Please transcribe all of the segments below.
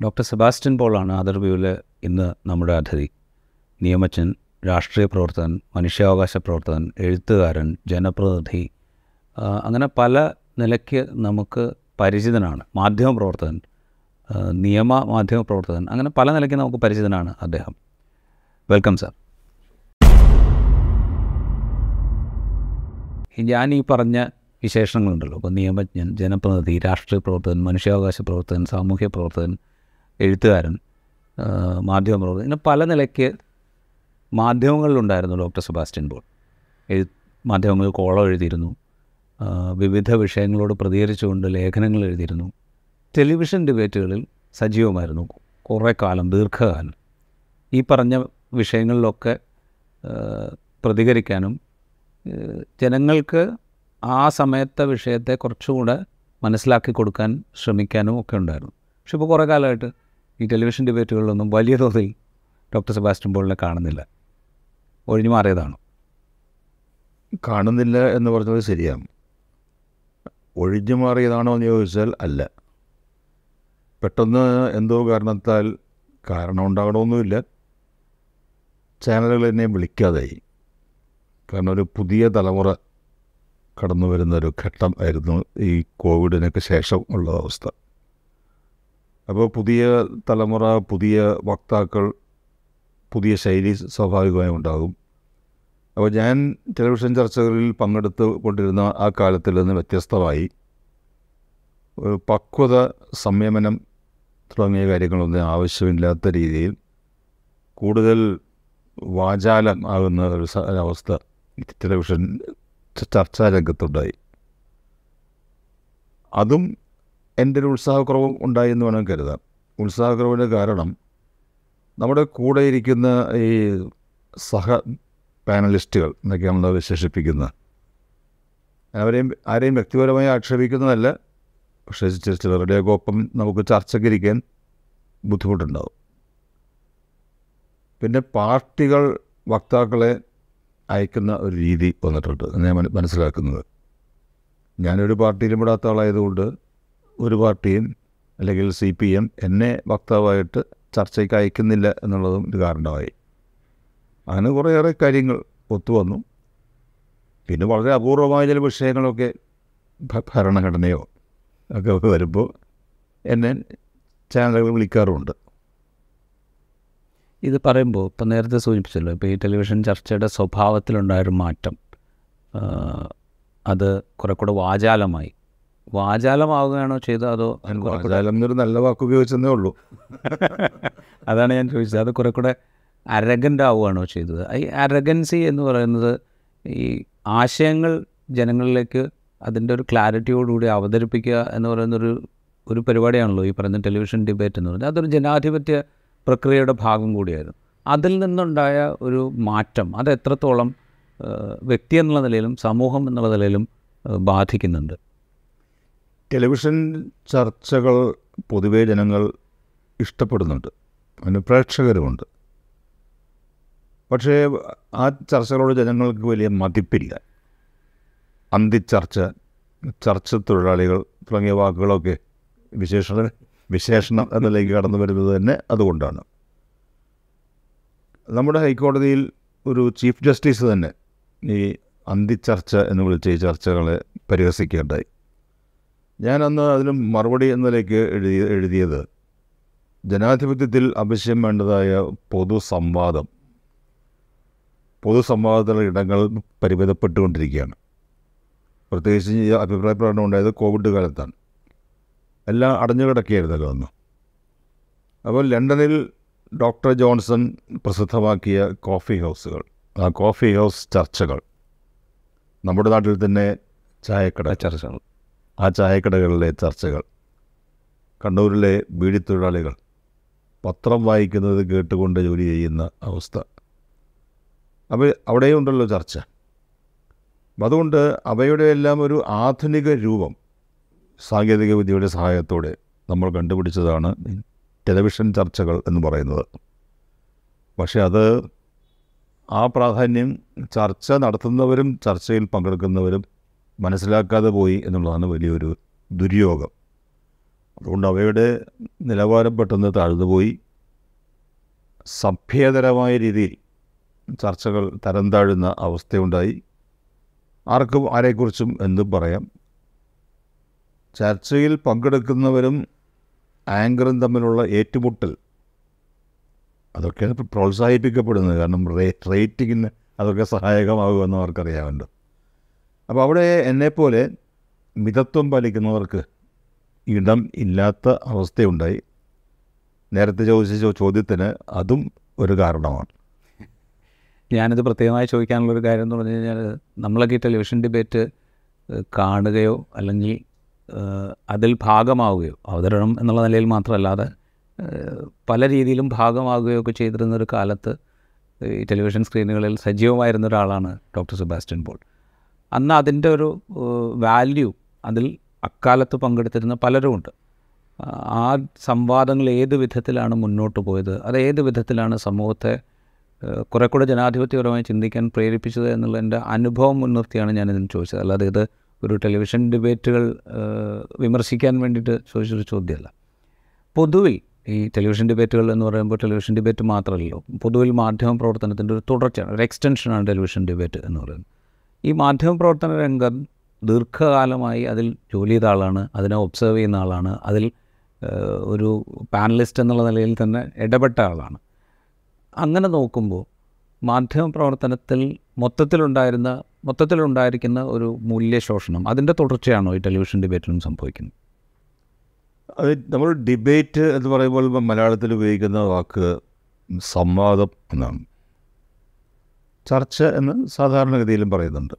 Doctor Sebastian പോളാണ് അതർവ്യൂവിൽ ഇന്ന് നമ്മുടെ അതിഥി. നിയമജ്ഞൻ രാഷ്ട്രീയ പ്രവർത്തകൻ മനുഷ്യാവകാശ പ്രവർത്തകൻ എഴുത്തുകാരൻ ജനപ്രതിനിധി അങ്ങനെ പല നിലയ്ക്ക് നമുക്ക് പരിചിതനാണ്. മാധ്യമപ്രവർത്തകൻ പ്രവർത്തകൻ നിയമ മാധ്യമ പ്രവർത്തകൻ അങ്ങനെ പല നിലയ്ക്ക് നമുക്ക് പരിചിതനാണ് അദ്ദേഹം. Welcome sir. ഞാൻ ഈ പറഞ്ഞ വിശേഷണങ്ങളുണ്ടല്ലോ ഇപ്പോൾ നിയമജ്ഞൻ ജനപ്രതിനിധി രാഷ്ട്രീയ പ്രവർത്തകൻ മനുഷ്യാവകാശ പ്രവർത്തകൻ സാമൂഹ്യ പ്രവർത്തകൻ എഴുത്തുകാരൻ മാധ്യമ പ്രവർത്തകൻ. ഇങ്ങനെ പല നിലയ്ക്ക് മാധ്യമങ്ങളിലുണ്ടായിരുന്നു ഡോക്ടർ സെബാസ്റ്റ്യൻ പോൾ. എഴു മാധ്യമങ്ങളിൽ കോളം എഴുതിയിരുന്നു. വിവിധ വിഷയങ്ങളോട് പ്രതികരിച്ചുകൊണ്ട് ലേഖനങ്ങൾ എഴുതിയിരുന്നു. ടെലിവിഷൻ ഡിബേറ്റുകളിൽ സജീവമായിരുന്നു കുറേ കാലം ദീർഘകാലം. ഈ പറഞ്ഞ വിഷയങ്ങളിലൊക്കെ പ്രതികരിക്കാനും ജനങ്ങൾക്ക് ആ സമയത്തെ വിഷയത്തെ കുറച്ചുകൂടെ മനസ്സിലാക്കി കൊടുക്കാൻ ശ്രമിക്കാനും ഒക്കെ ഉണ്ടായിരുന്നു. പക്ഷെ ഇപ്പോൾ കുറേ കാലമായിട്ട് ഈ ടെലിവിഷൻ ഡിബേറ്റുകളിലൊന്നും വലിയ തോതിൽ ഡോക്ടർ സെബാസ്റ്റ്യൻ പോളിനെ കാണുന്നില്ല. ഒഴിഞ്ഞു മാറിയതാണ്? കാണുന്നില്ല എന്ന് പറഞ്ഞത് ശരിയാണ് ഒഴിഞ്ഞു മാറിയതാണോ എന്ന് ചോദിച്ചാൽ അല്ല. പെട്ടെന്ന് എന്തോ കാരണത്താൽ കാരണം ഉണ്ടാകണമെന്നുമില്ല. ചാനലുകൾ എന്നെ വിളിക്കാതായി. കാരണം ഒരു പുതിയ തലമുറ കടന്നു വരുന്ന ഒരു ഘട്ടം ആയിരുന്നു ഈ കോവിഡിനൊക്കെ ശേഷം ഉള്ള അവസ്ഥ. അപ്പോൾ പുതിയ തലമുറ പുതിയ വക്താക്കൾ പുതിയ ശൈലി സ്വാഭാവികമായും ഉണ്ടാകും. അപ്പോൾ ഞാൻ ടെലിവിഷൻ ചർച്ചകളിൽ പങ്കെടുത്ത് കൊണ്ടിരുന്ന ആ കാലത്തിൽ നിന്ന് വ്യത്യസ്തമായി പക്വത സംയമനം തുടങ്ങിയ കാര്യങ്ങളൊന്നും ആവശ്യമില്ലാത്ത രീതിയിൽ കൂടുതൽ വാചാലം ആകുന്ന ഒരു അവസ്ഥ ടെലിവിഷൻ ചർച്ചാ രംഗത്തുണ്ടായി. അതും എന്റെ ഒരു ഉത്സാഹക്കുറവും ഉണ്ടായി എന്ന് വേണം കരുതാം ഉത്സാഹക്കുറവിന് കാരണം നമ്മുടെ കൂടെ ഇരിക്കുന്ന ഈ സഹ പാനലിസ്റ്റുകൾ എന്നൊക്കെയാണ് നമ്മൾ വിശേഷിപ്പിക്കുന്നത്. അവരെയും ആരെയും വ്യക്തിപരമായി ആക്ഷേപിക്കുന്നതല്ല പക്ഷേ ചിലരുടെയൊക്കെ ഒപ്പം നമുക്ക് ചർച്ചയ്ക്കിരിക്കാൻ ബുദ്ധിമുട്ടുണ്ടാവും. പിന്നെ പാർട്ടികൾ വക്താക്കളെ അയക്കുന്ന ഒരു രീതി വന്നിട്ടുണ്ട്. ഞാൻ മന- മനസ്സിലാക്കുന്നത്. ഞാനൊരു പാർട്ടിയിലും പെടാത്ത ആളായതുകൊണ്ട് ഒരു പാർട്ടിയും അല്ലെങ്കിൽ സി പി എം എന്നെ വക്താവായിട്ട് ചർച്ചയ്ക്ക് അയക്കുന്നില്ല എന്നുള്ളതും ഒരു കാരണമായി. അങ്ങനെ കുറേയേറെ കാര്യങ്ങൾ ഒത്തുവന്നു പിന്നെ വളരെ അപൂർവമായ ചില വിഷയങ്ങളൊക്കെ ഭരണഘടനയോ ഒക്കെ വരുമ്പോൾ എന്നെ ചാനലുകൾ വിളിക്കാറുമുണ്ട്. ഇത് പറയുമ്പോൾ ഇപ്പം നേരത്തെ സൂചിപ്പിച്ചല്ലോ ഇപ്പോൾ ഈ ടെലിവിഷൻ ചർച്ചയുടെ സ്വഭാവത്തിലുണ്ടായൊരു മാറ്റം അത് കുറെ കൂടെ വാചാലമായി. വാചാലമാവുകയാണോ ചെയ്തത് അതോ വാചാലം എന്നൊരു നല്ല വാക്ക് ഉപയോഗിച്ചെന്നേ ഉള്ളൂ. അതാണ് ഞാൻ ചോദിച്ചത്. അത് കുറെ കൂടെ അരഗന്റ് ആവുകയാണോ ചെയ്തത്? ഈ അരഗൻസി എന്ന് പറയുന്നത് ഈ ആശയങ്ങൾ ജനങ്ങളിലേക്ക് അതിന്റെ ഒരു ക്ലാരിറ്റിയോടുകൂടി അവതരിപ്പിക്കുക എന്ന് പറയുന്നൊരു ഒരു പരിപാടിയാണല്ലോ ഈ പറയുന്ന ടെലിവിഷൻ ഡിബേറ്റ് എന്ന് പറയുന്നത്. അതൊരു ജനാധിപത്യ പ്രക്രിയയുടെ ഭാഗം കൂടിയായിരുന്നു. അതിൽ നിന്നുണ്ടായ ഒരു മാറ്റം അത് എത്രത്തോളം വ്യക്തി എന്നുള്ള നിലയിലും സമൂഹം എന്നുള്ള നിലയിലും ബാധിക്കുന്നുണ്ട്? ടെലിവിഷൻ ചർച്ചകൾ പൊതുവേ ജനങ്ങൾ ഇഷ്ടപ്പെടുന്നുണ്ട്. അതിന് പ്രേക്ഷകരുമുണ്ട്. പക്ഷേ ആ ചർച്ചകളോട് ജനങ്ങൾക്ക് വലിയ മതിപ്പില്ല. അന്തിച്ചർച്ച ചർച്ച തൊഴിലാളികൾ തുടങ്ങിയ വാക്കുകളൊക്കെ വിശേഷ വിശേഷണം എന്നതിലേക്ക് കടന്നു വരുന്നത് തന്നെ അതുകൊണ്ടാണ്. നമ്മുടെ ഹൈക്കോടതിയിൽ ഒരു ചീഫ് ജസ്റ്റിസ് തന്നെ ഈ അന്തിച്ചർച്ച എന്ന് വിളിച്ച ഈ ചർച്ചകളെ പരിഹസിക്കുകയുണ്ടായി ഞാൻ അന്ന് അതിന് മറുപടി എന്നതിലേക്ക് എഴുതി എഴുതിയത് ജനാധിപത്യത്തിൽ ആവശ്യം വേണ്ടതായ പൊതുസംവാദം. പൊതുസംവാദത്തിലുള്ള ഇടങ്ങൾ പരിമിതപ്പെട്ടുകൊണ്ടിരിക്കുകയാണ്. പ്രത്യേകിച്ച് ഈ അഭിപ്രായ പ്രകടനം ഉണ്ടായത് കോവിഡ് കാലത്താണ്. എല്ലാം അടഞ്ഞു കിടക്കുകയായിരുന്നല്ലോ അന്ന്. അപ്പോൾ ലണ്ടനിൽ ഡോക്ടർ ജോൺസൺ പ്രസിദ്ധമാക്കിയ കോഫി ഹൗസുകൾ ആ കോഫി ഹൗസ് ചർച്ചകൾ നമ്മുടെ നാട്ടിൽ തന്നെ ചായക്കട ചർച്ചകൾ. ആ ചായക്കടകളിലെ ചർച്ചകൾ കണ്ണൂരിലെ ബീഡി തൊഴിലാളികൾ പത്രം വായിക്കുന്നത് കേട്ടുകൊണ്ട് ജോലി ചെയ്യുന്ന അവസ്ഥ. അപ്പോൾ അവിടെയും ഉണ്ടല്ലോ ചർച്ച. അതുകൊണ്ട് അവയുടെ എല്ലാം ഒരു ആധുനിക രൂപം സാങ്കേതിക വിദ്യയുടെ സഹായത്തോടെ നമ്മൾ കണ്ടുപിടിച്ചതാണ് ടെലിവിഷൻ ചർച്ചകൾ എന്ന് പറയുന്നത്. പക്ഷേ അത് ആ പ്രാധാന്യം ചർച്ച നടത്തുന്നവരും ചർച്ചയിൽ പങ്കെടുക്കുന്നവരും മനസ്സിലാക്കാതെ പോയി എന്നുള്ളതാണ് വലിയൊരു ദുര്യോഗം. അതുകൊണ്ട് അവയുടെ നിലവാരം പെട്ടെന്ന് താഴ്ന്നുപോയി. സഭ്യതരമായ രീതിയിൽ ചർച്ചകൾ തരം താഴുന്ന അവസ്ഥയുണ്ടായി. ആർക്കും ആരെക്കുറിച്ചും എന്തും പറയാം. ചർച്ചയിൽ പങ്കെടുക്കുന്നവരും ആങ്കറും തമ്മിലുള്ള ഏറ്റുമുട്ടൽ അതൊക്കെയാണ് പ്രോത്സാഹിപ്പിക്കപ്പെടുന്നത്. കാരണം റേറ്റിങ്ങിന് അതൊക്കെ സഹായകമാകുമെന്ന് അവർക്കറിയാമല്ലോ. അപ്പോൾ അവിടെ എന്നെപ്പോലെ മിതത്വം പാലിക്കുന്നവർക്ക് ഇടം ഇല്ലാത്ത അവസ്ഥയുണ്ടായി. നേരത്തെ ചോദിച്ച ചോദ്യത്തിന് അതും ഒരു കാരണമാണ്. ഞാനിത് പ്രത്യേകമായി ചോദിക്കാനുള്ളൊരു കാര്യം എന്ന് പറഞ്ഞു കഴിഞ്ഞാൽ നമ്മളൊക്കെ ഈ ടെലിവിഷൻ ഡിബേറ്റ് കാണുകയോ അല്ലെങ്കിൽ അതിൽ ഭാഗമാവുകയോ അവതരണം എന്നുള്ള നിലയിൽ മാത്രമല്ലാതെ പല രീതിയിലും ഭാഗമാവുകയോ ഒക്കെ ചെയ്തിരുന്ന ഒരു കാലത്ത് ഈ ടെലിവിഷൻ സ്ക്രീനുകളിൽ സജീവമായിരുന്ന ഒരാളാണ് ഡോക്ടർ സെബാസ്റ്റ്യൻ പോൾ. അന്ന് അതിന്റെ ഒരു വാല്യൂ അതിൽ അക്കാലത്ത് പങ്കെടുത്തിരുന്ന പലരുമുണ്ട് ആ, സംവാദങ്ങൾ ഏത് വിധത്തിലാണ് മുന്നോട്ട് പോയത്? അത് ഏത് വിധത്തിലാണ് സമൂഹത്തെ കുറെ കൂടെ ജനാധിപത്യപരമായി ചിന്തിക്കാൻ പ്രേരിപ്പിച്ചത് എന്നുള്ള എന്റെ അനുഭവം മുൻനിർത്തിയാണ് ഞാനിതിന് ചോദിച്ചത്. അല്ലാതെ ഇത് ഒരു ടെലിവിഷൻ ഡിബേറ്റുകൾ വിമർശിക്കാൻ വേണ്ടിയിട്ട് ചോദിച്ചൊരു ചോദ്യമല്ല. പൊതുവിൽ ഈ ടെലിവിഷൻ ഡിബേറ്റുകൾ എന്ന് പറയുമ്പോൾ ടെലിവിഷൻ ഡിബേറ്റ് മാത്രമല്ലല്ലോ പൊതുവിൽ മാധ്യമ പ്രവർത്തനത്തിന്റെ ഒരു തുടർച്ചയാണ് ഒരു എക്സ്റ്റൻഷനാണ് ടെലിവിഷൻ ഡിബേറ്റ് എന്ന് പറയുന്നത്. ഈ മാധ്യമ പ്രവർത്തന രംഗം ദീർഘകാലമായി അതിൽ ജോലി ചെയ്ത ആളാണ് അതിനെ ഒബ്സർവ് ചെയ്യുന്ന ആളാണ് അതിൽ ഒരു പാനലിസ്റ്റ് എന്നുള്ള നിലയിൽ തന്നെ ഇടപെട്ട ആളാണ്. അങ്ങനെ നോക്കുമ്പോൾ മാധ്യമ പ്രവർത്തനത്തിൽ മൊത്തത്തിലുണ്ടായിരുന്ന മൊത്തത്തിലുണ്ടായിരിക്കുന്ന ഒരു മൂല്യശോഷണം അതിന്റെ തുടർച്ചയാണോ ഈ ടെലിവിഷൻ ഡിബേറ്റിലും സംഭവിക്കുന്നത്? അത് നമ്മൾ ഡിബേറ്റ് എന്ന് പറയുമ്പോൾ മലയാളത്തിൽ ഉപയോഗിക്കുന്ന വാക്ക് സംവാദം എന്നാണ്. ചർച്ച എന്ന് സാധാരണഗതിയിലും പറയുന്നുണ്ട്.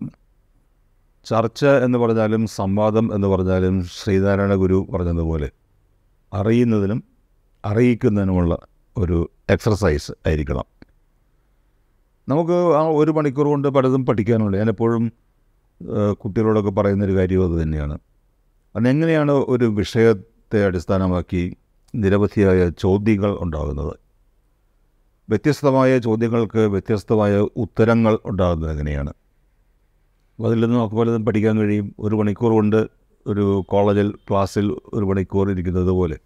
ചർച്ച എന്ന് പറഞ്ഞാലും സംവാദം എന്ന് പറഞ്ഞാലും ശ്രീനാരായണ ഗുരു പറഞ്ഞതുപോലെ അറിയുന്നതിനും അറിയിക്കുന്നതിനുമുള്ള ഒരു എക്സർസൈസ് ആയിരിക്കണം. നമുക്ക് ആ ഒരു മണിക്കൂർ കൊണ്ട് പലതും പഠിക്കാനുണ്ട്. ഏഹ്, കുട്ടികളോടൊക്കെ പറയുന്നൊരു കാര്യം അത് തന്നെയാണ്. എങ്ങനെയാണ് ഒരു വിഷയത്തെ അടിസ്ഥാനമാക്കി നിരവധിയായ ചോദ്യങ്ങൾ ഉണ്ടാകുന്നത്? വ്യത്യസ്തമായ ചോദ്യങ്ങൾക്ക് വ്യത്യസ്തമായ ഉത്തരങ്ങൾ ഉണ്ടാകുന്നത് എങ്ങനെയാണ്? അതിൽ നിന്ന് നമുക്ക് പലതും പഠിക്കാൻ കഴിയും. ഒരു മണിക്കൂർ കൊണ്ട് ഒരു കോളേജിൽ ക്ലാസ്സിൽ ഒരു മണിക്കൂർ ഇരിക്കുന്നത് പോലെ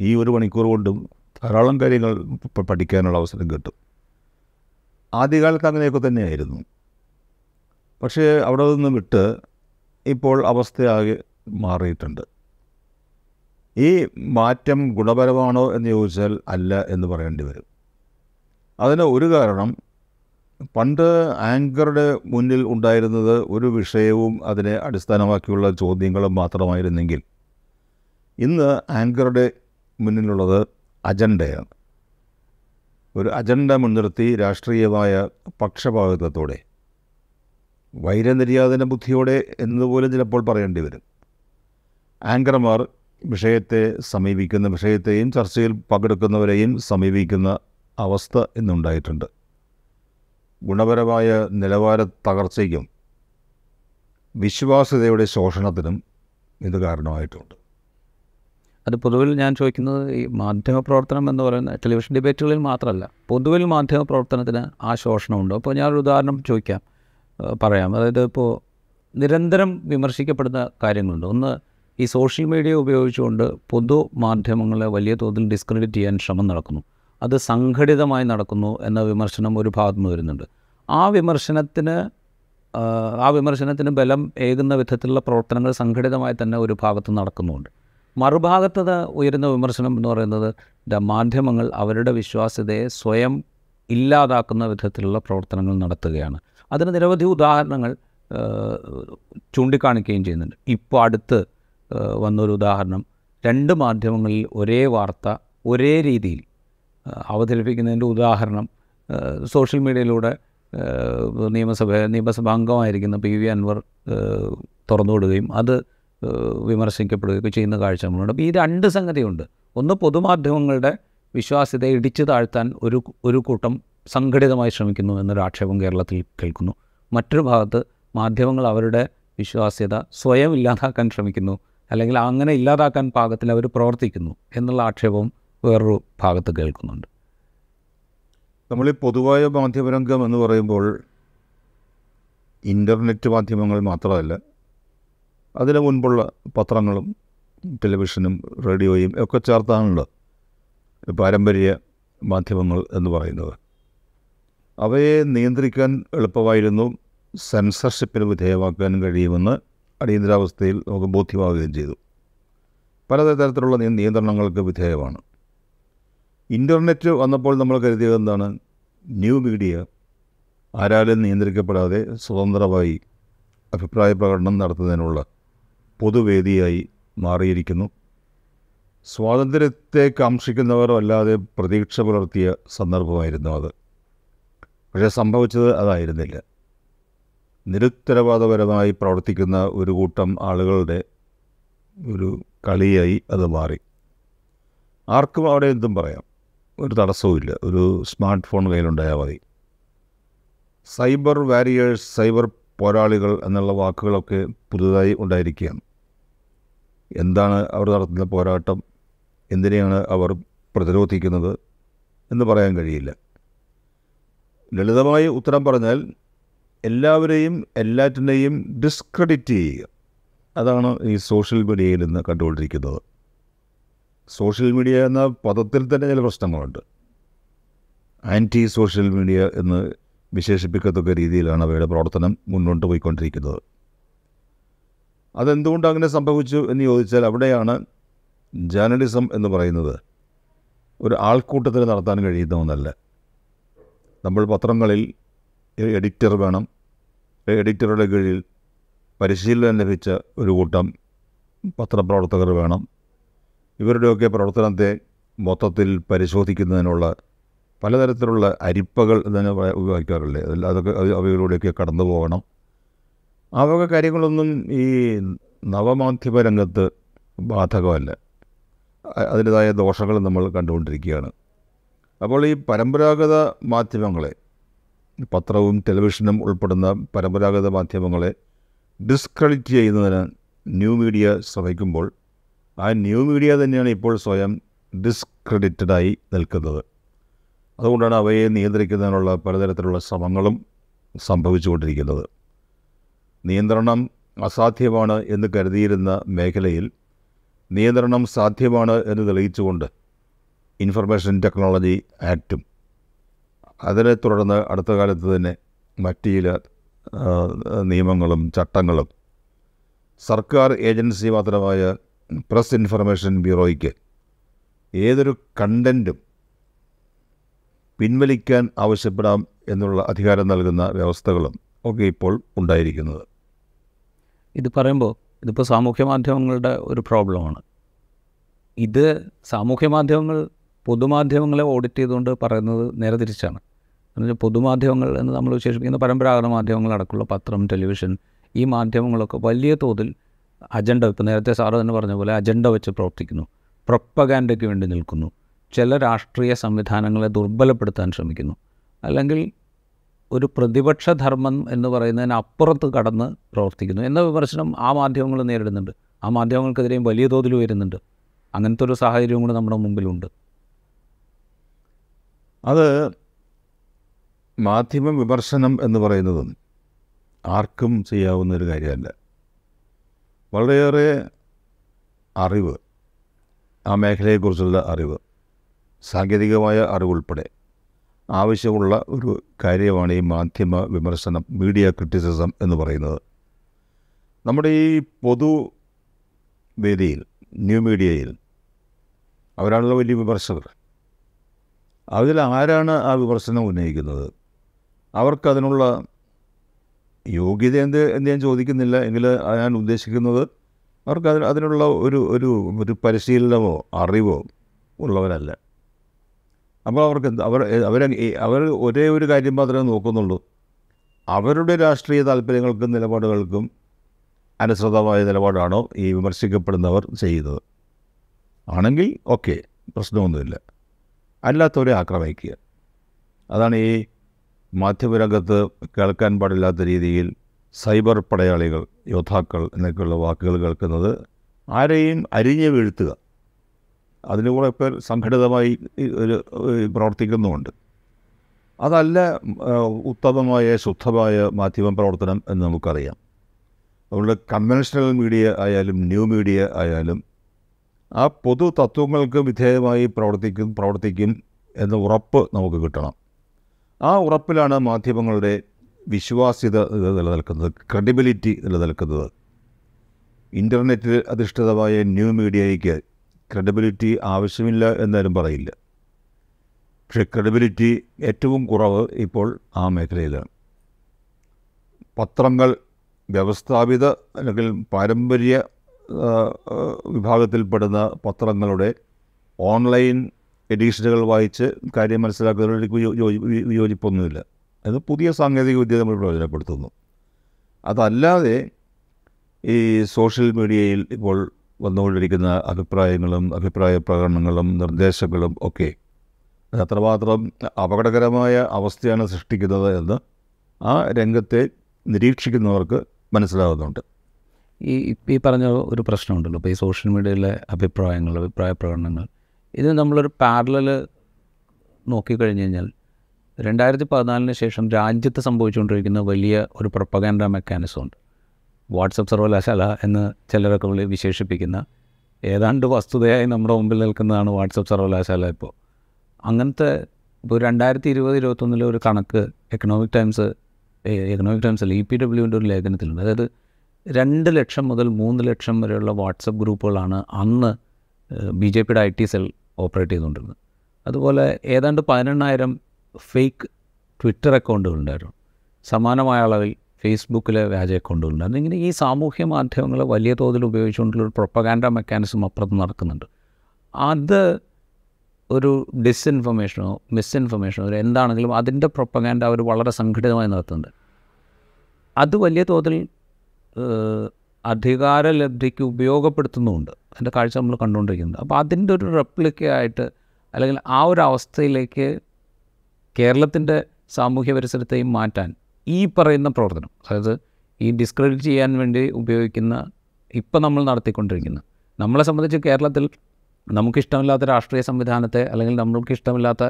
ഈ ഒരു മണിക്കൂർ കൊണ്ടും ധാരാളം കാര്യങ്ങൾ പഠിക്കാനുള്ള അവസരം കിട്ടും. ആദ്യകാലത്ത് അങ്ങനെയൊക്കെ തന്നെയായിരുന്നു. പക്ഷേ അവിടെ നിന്ന് വിട്ട് ഇപ്പോൾ അവസ്ഥയാകെ മാറിയിട്ടുണ്ട്. ഈ മാറ്റം ഗുണപരമാണോ എന്ന് ചോദിച്ചാൽ അല്ല എന്ന് പറയേണ്ടി വരും. അതിന് ഒരു കാരണം പണ്ട് ആങ്കറുടെ മുന്നിൽ ഉണ്ടായിരുന്നത് ഒരു വിഷയവും അതിനെ അടിസ്ഥാനമാക്കിയുള്ള ചോദ്യങ്ങളും മാത്രമായിരുന്നെങ്കിൽ ഇന്ന് ആങ്കറുടെ മുന്നിലുള്ളത് അജണ്ടയാണ്. ഒരു അജണ്ട മുൻനിർത്തി രാഷ്ട്രീയമായ പക്ഷപാതിത്വത്തോടെ വൈരനിര്യാതന ബുദ്ധിയോടെ എന്നുപോലും ചിലപ്പോൾ പറയേണ്ടി വരും. ആങ്കർമാർ വിഷയത്തെ സമീപിക്കുന്ന വിഷയത്തെയും ചർച്ചയിൽ പങ്കെടുക്കുന്നവരെയും സമീപിക്കുന്ന അവസ്ഥ ഇന്നുണ്ടായിട്ടുണ്ട് ഗുണപരമായ നിലവാര തകർച്ചയ്ക്കും വിശ്വാസ്യതയുടെ ശോഷണത്തിനും ഇത് കാരണമായിട്ടുണ്ട്. അത് പൊതുവിൽ ഞാൻ ചോദിക്കുന്നത് ഈ മാധ്യമപ്രവർത്തനം എന്ന് പറയുന്ന ടെലിവിഷൻ ഡിബേറ്റുകളിൽ മാത്രമല്ല പൊതുവിൽ മാധ്യമപ്രവർത്തനത്തിന് ആ ശോഷണമുണ്ടോ? അപ്പോൾ ഞാനൊരു ഉദാഹരണം ചോദിക്കാം പറയാം. അതായത് ഇപ്പോൾ നിരന്തരം വിമർശിക്കപ്പെടുന്ന കാര്യങ്ങളുണ്ട്. ഒന്ന് ഈ സോഷ്യൽ മീഡിയ ഉപയോഗിച്ചുകൊണ്ട് പൊതു മാധ്യമങ്ങളെ വലിയ തോതിൽ ഡിസ്ക്രെഡിറ്റ് ചെയ്യാൻ ശ്രമം നടക്കുന്നു. അത് സംഘടിതമായി നടക്കുന്നു എന്ന വിമർശനം ഒരു ഭാഗത്തു നിന്ന് വരുന്നുണ്ട്. ആ വിമർശനത്തിന് ആ, വിമർശനത്തിന് ബലം ഏകുന്ന വിധത്തിലുള്ള പ്രവർത്തനങ്ങൾ സംഘടിതമായി തന്നെ ഒരു ഭാഗത്ത് നടക്കുന്നുണ്ട്. മറുഭാഗത്തത് ഉയരുന്ന വിമർശനം എന്ന് പറയുന്നത് മാധ്യമങ്ങൾ അവരുടെ വിശ്വാസ്യതയെ സ്വയം ഇല്ലാതാക്കുന്ന വിധത്തിലുള്ള പ്രവർത്തനങ്ങൾ നടത്തുകയാണ്. അതിന് നിരവധി ഉദാഹരണങ്ങൾ ചൂണ്ടിക്കാണിക്കുകയും ചെയ്യുന്നുണ്ട്. ഇപ്പോൾ അടുത്ത് വന്നൊരു ഉദാഹരണം. രണ്ട് മാധ്യമങ്ങളിൽ ഒരേ വാർത്ത ഒരേ രീതിയിൽ അവതരിപ്പിക്കുന്നതിന്റെ ഉദാഹരണം സോഷ്യൽ മീഡിയയിലൂടെ നിയമസഭ നിയമസഭാ അംഗമായിരിക്കുന്ന പി വി അൻവർ തുറന്നുവിടുകയും അത് വിമർശിക്കപ്പെടുകയൊക്കെ ചെയ്യുന്ന കാഴ്ച നമ്മളുണ്ട് അപ്പോൾ ഈ രണ്ട് സംഗതിയുണ്ട്. ഒന്ന് പൊതുമാധ്യമങ്ങളുടെ വിശ്വാസ്യത ഇടിച്ചു താഴ്ത്താൻ ഒരു ഒരു കൂട്ടം സംഘടിതമായി ശ്രമിക്കുന്നു എന്നൊരു ആക്ഷേപം കേരളത്തിൽ കേൾക്കുന്നു. മറ്റൊരു ഭാഗത്ത് മാധ്യമങ്ങൾ അവരുടെ വിശ്വാസ്യത സ്വയം ഇല്ലാതാക്കാൻ ശ്രമിക്കുന്നു അല്ലെങ്കിൽ അങ്ങനെ ഇല്ലാതാക്കാൻ പാകത്തിൽ അവർ പ്രവർത്തിക്കുന്നു എന്നുള്ള ആക്ഷേപവും വേറൊരു ഭാഗത്ത് കേൾക്കുന്നുണ്ട്. നമ്മൾ ഈ പൊതുവായ മാധ്യമരംഗം എന്ന് പറയുമ്പോൾ ഇന്റർനെറ്റ് മാധ്യമങ്ങൾ മാത്രമല്ല അതിന് മുൻപുള്ള പത്രങ്ങളും ടെലിവിഷനും റേഡിയോയും ഒക്കെ ചേർത്താണല്ലോ പാരമ്പര്യ മാധ്യമങ്ങൾ എന്ന് പറയുന്നത്. അവയെ നിയന്ത്രിക്കാൻ എളുപ്പമായിരുന്നു സെൻസർഷിപ്പിന് വിധേയമാക്കാൻ കഴിയുമെന്ന് അടിയന്തരാവസ്ഥയിൽ നമുക്ക് ബോധ്യമാവുകയും ചെയ്തു. പലതരത്തിലുള്ള തരത്തിലുള്ള നിയന്ത്രണങ്ങൾക്ക് വിധേയമാണ്. ഇന്റർനെറ്റ് വന്നപ്പോൾ നമ്മൾ കരുതിയത് എന്താണ്? ന്യൂ മീഡിയ ആരാലും നിയന്ത്രിക്കപ്പെടാതെ സ്വതന്ത്രമായി അഭിപ്രായ പ്രകടനം നടത്തുന്നതിനുള്ള പൊതുവേദിയായി മാറിയിരിക്കുന്നു. സ്വാതന്ത്ര്യത്തെ കാക്ഷിക്കുന്നവർ അല്ലാതെ പ്രതീക്ഷ പുലർത്തിയ സന്ദർഭമായിരുന്നു അത്. പക്ഷേ സംഭവിച്ചത് അതായിരുന്നില്ല. നിരുത്തരവാദപരമായി പ്രവർത്തിക്കുന്ന ഒരു കൂട്ടം ആളുകളുടെ ഒരു കളിയായി അത് മാറി. ആർക്കും അവിടെ എന്തും പറയാം. ഒരു തടസ്സവുമില്ല. ഒരു സ്മാർട്ട് ഫോൺ കയ്യിലുണ്ടായാൽ മതി. സൈബർ വാരിയേഴ്സ് സൈബർ പോരാളികൾ എന്നുള്ള വാക്കുകളൊക്കെ പുതുതായി ഉണ്ടായിരിക്കുകയാണ്. എന്താണ് അവർ നടത്തുന്ന പോരാട്ടം? എന്തിനെയാണ് അവർ പ്രതിരോധിക്കുന്നത്? എന്ന് പറയാൻ കഴിയില്ല. ലളിതമായി ഉത്തരം പറഞ്ഞാൽ എല്ലാവരെയും എല്ലാറ്റിനെയും ഡിസ്ക്രെഡിറ്റ് ചെയ്യുക. അതാണ് ഈ സോഷ്യൽ മീഡിയയിൽ നിന്ന് കണ്ടുകൊണ്ടിരിക്കുന്നത്. സോഷ്യൽ മീഡിയ എന്ന പദത്തിൽ തന്നെ ചില പ്രശ്നങ്ങളുണ്ട്. ആന്റി സോഷ്യൽ മീഡിയ എന്ന് വിശേഷിപ്പിക്കത്തക്ക രീതിയിലാണ് അവയുടെ പ്രവർത്തനം മുന്നോട്ട് പോയിക്കൊണ്ടിരിക്കുന്നത്. അതെന്തുകൊണ്ട് അങ്ങനെ സംഭവിച്ചു എന്ന് ചോദിച്ചാൽ അവിടെയാണ് ജേർണലിസം എന്ന് പറയുന്നത് ഒരു ആൾക്കൂട്ടത്തിൽ നടത്താൻ കഴിയുന്ന ഒന്നല്ല. നമ്മൾ പത്രങ്ങളിൽ എഡിറ്റർ വേണം. എഡിറ്ററുടെ കീഴിൽ പരിശീലനം ലഭിച്ച ഒരു കൂട്ടം പത്രപ്രവർത്തകർ വേണം. ഇവരുടെയൊക്കെ പ്രവർത്തനത്തെ മൊത്തത്തിൽ പരിശോധിക്കുന്നതിനുള്ള പലതരത്തിലുള്ള അരിപ്പകൾ തന്നെ ഉപ- ഉപയോഗിക്കാറില്ലേ അതിൽ അതൊക്കെ അത് അവയിലൂടെയൊക്കെ കടന്നു പോകണം. ആ വക കാര്യങ്ങളൊന്നും ഈ നവമാധ്യമ രംഗത്ത് ബാധകമല്ല. അതിന്റെതായ ദോഷങ്ങൾ നമ്മൾ കണ്ടുകൊണ്ടിരിക്കുകയാണ്. അപ്പോൾ ഈ പരമ്പരാഗത മാധ്യമങ്ങളെ പത്രവും ടെലിവിഷനും ഉൾപ്പെടുന്ന പരമ്പരാഗത മാധ്യമങ്ങളെ ഡിസ്ക്രെഡിറ്റ് ചെയ്യുന്നതിന് ന്യൂ മീഡിയ ശ്രമിക്കുമ്പോൾ ആ ന്യൂ മീഡിയ തന്നെയാണ് ഇപ്പോൾ സ്വയം ഡിസ്ക്രെഡിറ്റഡായി നിൽക്കുന്നത്. അതുകൊണ്ടാണ് അവയെ നിയന്ത്രിക്കുന്നതിനുള്ള പലതരത്തിലുള്ള ശ്രമങ്ങളും സംഭവിച്ചുകൊണ്ടിരിക്കുന്നത്. നിയന്ത്രണം അസാധ്യമാണ് എന്ന് കരുതിയിരുന്ന മേഖലയിൽ നിയന്ത്രണം സാധ്യമാണ് എന്ന് തെളിയിച്ചുകൊണ്ട് ഇൻഫർമേഷൻ ടെക്നോളജി ആക്റ്റും അതിനെ തുടർന്ന് അടുത്ത കാലത്ത് തന്നെ മറ്റ് ചില നിയമങ്ങളും ചട്ടങ്ങളും സർക്കാർ ഏജൻസി മാത്രമായ പ്രസ് ഇൻഫർമേഷൻ ബ്യൂറോയ്ക്ക് ഏതൊരു കണ്ടന്റും പിൻവലിക്കാൻ ആവശ്യപ്പെടാം എന്നുള്ള അധികാരം നൽകുന്ന വ്യവസ്ഥകളും ഒക്കെ ഇപ്പോൾ ഉണ്ടായിരിക്കുന്നത്. ഇത് പറയുമ്പോൾ ഇതിപ്പോൾ സാമൂഹ്യ മാധ്യമങ്ങളുടെ ഒരു പ്രോബ്ലമാണ്. ഇത് സാമൂഹ്യ മാധ്യമങ്ങൾ പൊതുമാധ്യമങ്ങളെ ഓഡിറ്റ് ചെയ്തുകൊണ്ട് പറയുന്നത് നേരെ തിരിച്ചാണ്. എന്നുവെച്ചാൽ പൊതുമാധ്യമങ്ങൾ എന്ന് നമ്മൾ വിശേഷിപ്പിക്കുന്ന പരമ്പരാഗത മാധ്യമങ്ങളടക്കമുള്ള പത്രം ടെലിവിഷൻ ഈ മാധ്യമങ്ങളൊക്കെ വലിയ തോതിൽ അജണ്ട ഇപ്പോൾ നേരത്തെ സാറ് തന്നെ പറഞ്ഞ പോലെ അജണ്ട വെച്ച് പ്രവർത്തിക്കുന്നു. പ്രൊപ്പഗാൻഡയ്ക്ക് വേണ്ടി നിൽക്കുന്നു. ചില രാഷ്ട്രീയ സംവിധാനങ്ങളെ ദുർബലപ്പെടുത്താൻ ശ്രമിക്കുന്നു. അല്ലെങ്കിൽ ഒരു പ്രതിപക്ഷ ധർമ്മം എന്ന് പറയുന്നതിന് അപ്പുറത്ത് കടന്ന് പ്രവർത്തിക്കുന്നു എന്ന വിമർശനം ആ മാധ്യമങ്ങൾ നേരിടുന്നുണ്ട്. ആ മാധ്യമങ്ങൾക്കെതിരെയും വലിയ തോതിൽ വരുന്നുണ്ട് അങ്ങനത്തെ ഒരു സാഹചര്യവും കൂടെ നമ്മുടെ മുമ്പിലുണ്ട്. അത് മാധ്യമ വിമർശനം എന്ന് പറയുന്നതും ആർക്കും ചെയ്യാവുന്ന ഒരു കാര്യമല്ല. വളരെയേറെ അറിവ് ആ മേഖലയെക്കുറിച്ചുള്ള അറിവ് സാങ്കേതികമായ അറിവുൾപ്പെടെ ആവശ്യമുള്ള ഒരു കാര്യമാണ് ഈ മാധ്യമ വിമർശനം മീഡിയ ക്രിറ്റിസിസം എന്ന് പറയുന്നത്. നമ്മുടെ ഈ പൊതു വേദിയിൽ ന്യൂ മീഡിയയിൽ അവരാണല്ലോ വലിയ വിമർശകർ. അതിൽ ആരാണ് ആ വിമർശനം ഉന്നയിക്കുന്നത്? അവർക്കതിനുള്ള യോഗ്യത എന്ത് എന്ന് ഞാൻ ചോദിക്കുന്നില്ല. എങ്കിൽ ഞാൻ ഉദ്ദേശിക്കുന്നത് അവർക്ക് അതിന് അതിനുള്ള ഒരു ഒരു ഒരു പരിശീലനമോ അറിവോ ഉള്ളവരല്ല. അപ്പോൾ അവർക്ക് അവർ അവർ അവർ ഒരേ ഒരു കാര്യം മാത്രമേ നോക്കുന്നുള്ളൂ. അവരുടെ രാഷ്ട്രീയ താല്പര്യങ്ങൾക്കും നിലപാടുകൾക്കും അനുസൃതമായ നിലപാടാണോ ഈ വിമർശിക്കപ്പെടുന്നവർ ചെയ്യുന്നത്? ആണെങ്കിൽ ഓക്കെ പ്രശ്നമൊന്നുമില്ല. അല്ലാത്തവരെ ആക്രമിക്കുക. അതാണ് ഈ മാധ്യമരംഗത്ത് കേൾക്കാൻ പാടില്ലാത്ത രീതിയിൽ സൈബർ പടയാളികൾ യോദ്ധാക്കൾ എന്നൊക്കെയുള്ള വാക്കുകൾ കേൾക്കുന്നത് ആരെയും അരിഞ്ഞു വീഴ്ത്തുക. അതിന് കൂടെ പേർ സംഘടിതമായി ഒരു പ്രവർത്തിക്കുന്നുമുണ്ട്. അതല്ല ഉത്തമമായ ശുദ്ധമായ മാധ്യമ പ്രവർത്തനം എന്ന് നമുക്കറിയാം. അതുകൊണ്ട് കൺവെൻഷണൽ മീഡിയ ആയാലും ന്യൂ മീഡിയ ആയാലും ആ പൊതു തത്വങ്ങൾക്ക് വിധേയമായി പ്രവർത്തിക്കും പ്രവർത്തിക്കും എന്ന ഉറപ്പ് നമുക്ക് കിട്ടണം. ആ ഉറപ്പിലാണ് മാധ്യമങ്ങളുടെ വിശ്വാസ്യത നിലനിൽക്കുന്നത് ക്രെഡിബിലിറ്റി നിലനിൽക്കുന്നത്. ഇന്റർനെറ്റിൽ അധിഷ്ഠിതമായ ന്യൂ മീഡിയയ്ക്ക് ക്രെഡിബിലിറ്റി ആവശ്യമില്ല എന്നാലും പറയില്ല. പക്ഷേ ക്രെഡിബിലിറ്റി ഏറ്റവും കുറവ് ഇപ്പോൾ ആ മേഖലയിലാണ്. പത്രങ്ങൾ വ്യവസ്ഥാപിത അല്ലെങ്കിൽ പാരമ്പര്യ വിഭാഗത്തിൽപ്പെടുന്ന പത്രങ്ങളുടെ ഓൺലൈൻ എഡീഷനുകൾ വായിച്ച് കാര്യം മനസ്സിലാക്കുന്നതിൽ വിയോജിപ്പൊന്നുമില്ല. അത് പുതിയ സാങ്കേതിക വിദ്യ നമ്മൾ പ്രയോജനപ്പെടുത്തുന്നു. അതല്ലാതെ ഈ സോഷ്യൽ മീഡിയയിൽ ഇപ്പോൾ വന്നുകൊണ്ടിരിക്കുന്ന അഭിപ്രായങ്ങളും അഭിപ്രായ പ്രകടനങ്ങളും നിർദ്ദേശങ്ങളും ഒക്കെ അത് അത്രമാത്രം അപകടകരമായ അവസ്ഥയാണ് സൃഷ്ടിക്കുന്നത് എന്ന് ആ രംഗത്തെ നിരീക്ഷിക്കുന്നവർക്ക് മനസ്സിലാകുന്നുണ്ട് ഈ ഈ പറഞ്ഞ ഒരു പ്രശ്നമുണ്ടല്ലോ. ഇപ്പോൾ ഈ സോഷ്യൽ മീഡിയയിലെ അഭിപ്രായങ്ങൾ അഭിപ്രായ പ്രകടനങ്ങൾ ഇത് നമ്മളൊരു പാരലൽ നോക്കിക്കഴിഞ്ഞ് കഴിഞ്ഞാൽ രണ്ടായിരത്തി പതിനാലിന് ശേഷം രാജ്യത്ത് സംഭവിച്ചുകൊണ്ടിരിക്കുന്ന വലിയ ഒരു പ്രൊപ്പഗാൻഡ മെക്കാനിസം ഉണ്ട്. വാട്സപ്പ് സർവകലാശാല എന്ന് ചിലരൊക്കെ വിളി വിശേഷിപ്പിക്കുന്ന ഏതാണ്ട് വസ്തുതയായി നമ്മുടെ മുമ്പിൽ നിൽക്കുന്നതാണ് വാട്സപ്പ് സർവകലാശാല ഇപ്പോൾ. അങ്ങനത്തെ ഇപ്പോൾ രണ്ടായിരത്തി ഇരുപത് ഇരുപത്തൊന്നിലെ ഒരു കണക്ക് എക്കണോമിക് ടൈംസ് എക്കണോമിക് ടൈംസിൽ ഇ പി ഡബ്ല്യുവിന്റെ ഒരു ലേഖനത്തിലുണ്ട്. അതായത് രണ്ട് ലക്ഷം മുതൽ മൂന്ന് ലക്ഷം വരെയുള്ള വാട്സപ്പ് ഗ്രൂപ്പുകളാണ് അന്ന് ബി ജെ പിയുടെ ഐ ടി സെൽ ഓപ്പറേറ്റ് ചെയ്തുകൊണ്ടിരുന്നത്. അതുപോലെ ഏതാണ്ട് പതിനെണ്ണായിരം ഫേക്ക് ട്വിറ്റർ അക്കൗണ്ടുകൾ അക്കൗണ്ടുകളുണ്ടായിരുന്നു സമാനമായ അളവിൽ ഫേസ്ബുക്കിലെ വ്യാജ അക്കൗണ്ടുകളുണ്ടായിരുന്നു ഇങ്ങനെ ഈ സാമൂഹ്യ മാധ്യമങ്ങൾ വലിയ തോതിൽ ഉപയോഗിച്ചുകൊണ്ടുള്ള ഒരു പ്രൊപ്പഗാൻഡ മെക്കാനിസം അപ്പുറത്ത് നടക്കുന്നുണ്ട്. അത് ഒരു ഡിസ്ഇൻഫർമേഷനോ മിസ്ഇൻഫർമേഷനോ ഒരു എന്താണെങ്കിലും അതിന്റെ പ്രൊപ്പഗാൻഡ അവർ വളരെ സംഘടിതമായി നടത്തുന്നുണ്ട്. അത് വലിയ തോതിൽ അധികാരലബ്ധിക്ക് ഉപയോഗപ്പെടുത്തുന്നുമുണ്ട്. അതിന്റെ കാഴ്ച നമ്മൾ കണ്ടുകൊണ്ടിരിക്കുന്നത് അപ്പോൾ അതിന്റെ ഒരു റെപ്ലിക്ക ആയിട്ട് അല്ലെങ്കിൽ ആ ഒരു അവസ്ഥയിലേക്ക് കേരളത്തിന്റെ സാമൂഹ്യ പരിസരത്തെയും മാറ്റാൻ ഈ പറയുന്ന പ്രവർത്തനം അതായത് ഈ ഡിസ്ക്രെഡിറ്റ് ചെയ്യാൻ വേണ്ടി ഉപയോഗിക്കുന്ന ഇപ്പം നമ്മൾ നടത്തിക്കൊണ്ടിരിക്കുന്ന നമ്മളെ സംബന്ധിച്ച് കേരളത്തിൽ നമുക്കിഷ്ടമില്ലാത്ത രാഷ്ട്രീയ സംവിധാനത്തെ അല്ലെങ്കിൽ നമ്മൾക്ക് ഇഷ്ടമില്ലാത്ത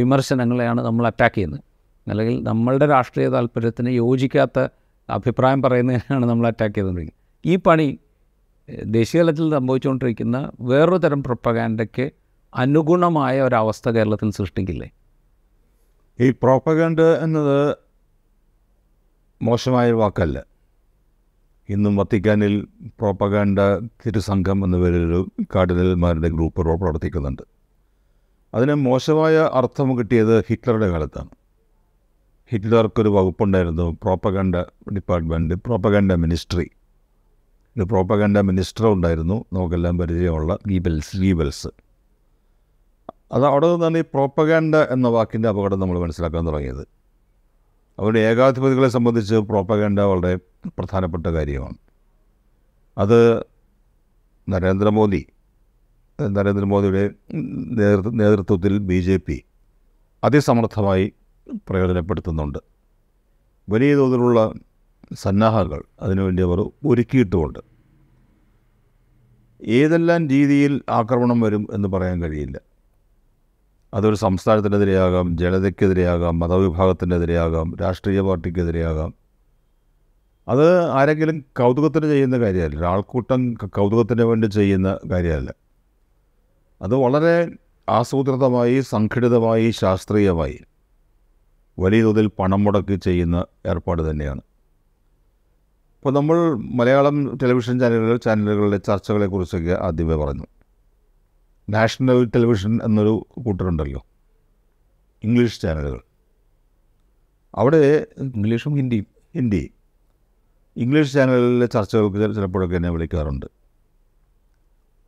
വിമർശനങ്ങളെയാണ് നമ്മൾ അറ്റാക്ക് ചെയ്യുന്നത്. അല്ലെങ്കിൽ നമ്മളുടെ രാഷ്ട്രീയ താല്പര്യത്തിന് യോജിക്കാത്ത അഭിപ്രായം പറയുന്നതിനാണ് നമ്മൾ അറ്റാക്ക് ചെയ്തുകൊണ്ടിരിക്കുന്നത്. ഈ പണി ഏഹ്, ദേശീയ തലത്തിൽ സംഭവിച്ചുകൊണ്ടിരിക്കുന്ന വേറൊരു തരം പ്രൊപ്പഗാൻഡയ്ക്ക് അനുഗുണമായ ഒരവസ്ഥ കേരളത്തിൽ സൃഷ്ടിക്കില്ലേ? ഈ പ്രോപ്പഗാൻഡ് എന്നത് മോശമായ വാക്കല്ല. ഇന്നും വത്തിക്കാനിൽ പ്രോപ്പഗാൻഡ തിരുസംഘം എന്ന പേരിലൊരു കാർഡിനൽമാരുടെ ഗ്രൂപ്പ് പ്രോ- പ്രവർത്തിക്കുന്നുണ്ട്. അതിന് മോശമായ അർത്ഥം കിട്ടിയത് ഹിറ്റ്ലറുടെ കാലത്താണ്. ഹിറ്റ്ലർക്കൊരു വകുപ്പുണ്ടായിരുന്നു പ്രോപ്പഗാൻഡ ഡിപ്പാർട്ട്മെന്റ് പ്രോപ്പഗാൻഡ മിനിസ്ട്രി. ഇത് പ്രോപ്പഗണ്ട മിനിസ്റ്റർ ഉണ്ടായിരുന്നു. നമുക്കെല്ലാം പരിചയമുള്ള ഗീബൽസ് ഗീബൽസ്. അത് അവിടെ നിന്നാണ് ഈ പ്രോപ്പഗാൻഡ എന്ന വാക്കിന്റെ അപകടം നമ്മൾ മനസ്സിലാക്കാൻ തുടങ്ങിയത്. അവരുടെ ഏകാധിപതികളെ സംബന്ധിച്ച് പ്രോപ്പഗാൻഡ വളരെ പ്രധാനപ്പെട്ട കാര്യമാണ്. അത് നരേന്ദ്രമോദി നരേന്ദ്രമോദിയുടെ നേതൃ നേതൃത്വത്തിൽ ബി ജെ പി അതിസമർത്ഥമായി പ്രയോജനപ്പെടുത്തുന്നുണ്ട്. വലിയ തോതിലുള്ള സന്നാഹങ്ങൾ അതിനുവേണ്ടി അവർ ഒരുക്കിയിട്ടുമുണ്ട്. ഏതെല്ലാം രീതിയിൽ ആക്രമണം വരും എന്ന് പറയാൻ കഴിയില്ല. അതൊരു സംസ്ഥാനത്തിനെതിരെയാകാം ജനതയ്ക്കെതിരെയാകാം മതവിഭാഗത്തിനെതിരെയാകാം രാഷ്ട്രീയ പാർട്ടിക്കെതിരെയാകാം. അത് ആരെങ്കിലും കൗതുകത്തിന് ചെയ്യുന്ന കാര്യമല്ല ഒരാൾക്കൂട്ടം കൗതുകത്തിന് വേണ്ടി ചെയ്യുന്ന കാര്യമല്ല. അത് വളരെ ആസൂത്രിതമായി സംഘടിതമായി ശാസ്ത്രീയമായി വലിയ തോതിൽ പണം മുടക്കി ചെയ്യുന്ന ഏർപ്പാട് തന്നെയാണ്. ഇപ്പോൾ നമ്മൾ മലയാളം ടെലിവിഷൻ ചാനലുകൾ ചാനലുകളിലെ ചർച്ചകളെക്കുറിച്ചൊക്കെ ആദ്യമേ പറഞ്ഞു. നാഷണൽ ടെലിവിഷൻ എന്നൊരു കൂട്ടരുണ്ടല്ലോ. ഇംഗ്ലീഷ് ചാനലുകൾ. അവിടെ ഇംഗ്ലീഷും ഹിന്ദിയും ഹിന്ദി. ഇംഗ്ലീഷ് ചാനലുകളിലെ ചർച്ചകൾക്ക് ചിലപ്പോഴൊക്കെ എന്നെ വിളിക്കാറുണ്ട്.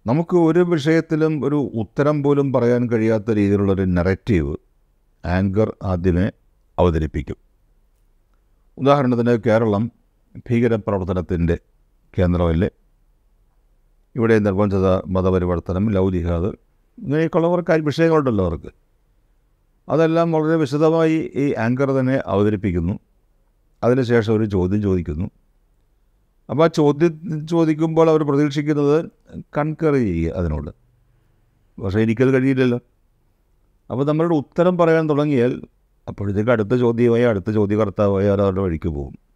നമുക്ക് ഒരു വിഷയത്തിലും ഒരു ഉത്തരം പോലും പറയാൻ കഴിയാത്ത രീതിയിലുള്ളൊരു നെററ്റീവ് ആങ്കർ ആദ്യമേ അവതരിപ്പിക്കും. ഉദാഹരണത്തിന് കേരളം ഭീകരപ്രവർത്തനത്തിന്റെ കേന്ദ്രമല്ലേ? ഇവിടെ നിർബന്ധിത മതപരിവർത്തനം ലവ് ഇങ്ങനെയൊക്കെയുള്ള കുറേ വിഷയങ്ങളുണ്ടല്ലോ അവർക്ക്. അതെല്ലാം വളരെ വിശദമായി ഈ ആങ്കർ തന്നെ അവതരിപ്പിക്കുന്നു. അതിനുശേഷം ഒരു ചോദ്യം ചോദിക്കുന്നു. അപ്പോൾ ആ ചോദ്യം ചോദിക്കുമ്പോൾ അവർ പ്രതീക്ഷിക്കുന്നത് കൺകർ ചെയ്യുക അതിനോട്. പക്ഷേ എനിക്കത് കഴിയില്ലല്ലോ. അപ്പോൾ നമ്മളുടെ ഉത്തരം പറയാൻ തുടങ്ങിയാൽ അപ്പോഴത്തേക്ക് അടുത്ത ചോദ്യമായി അടുത്ത ചോദ്യകർത്താവായി അവരുടെ വഴിക്ക് പോകും.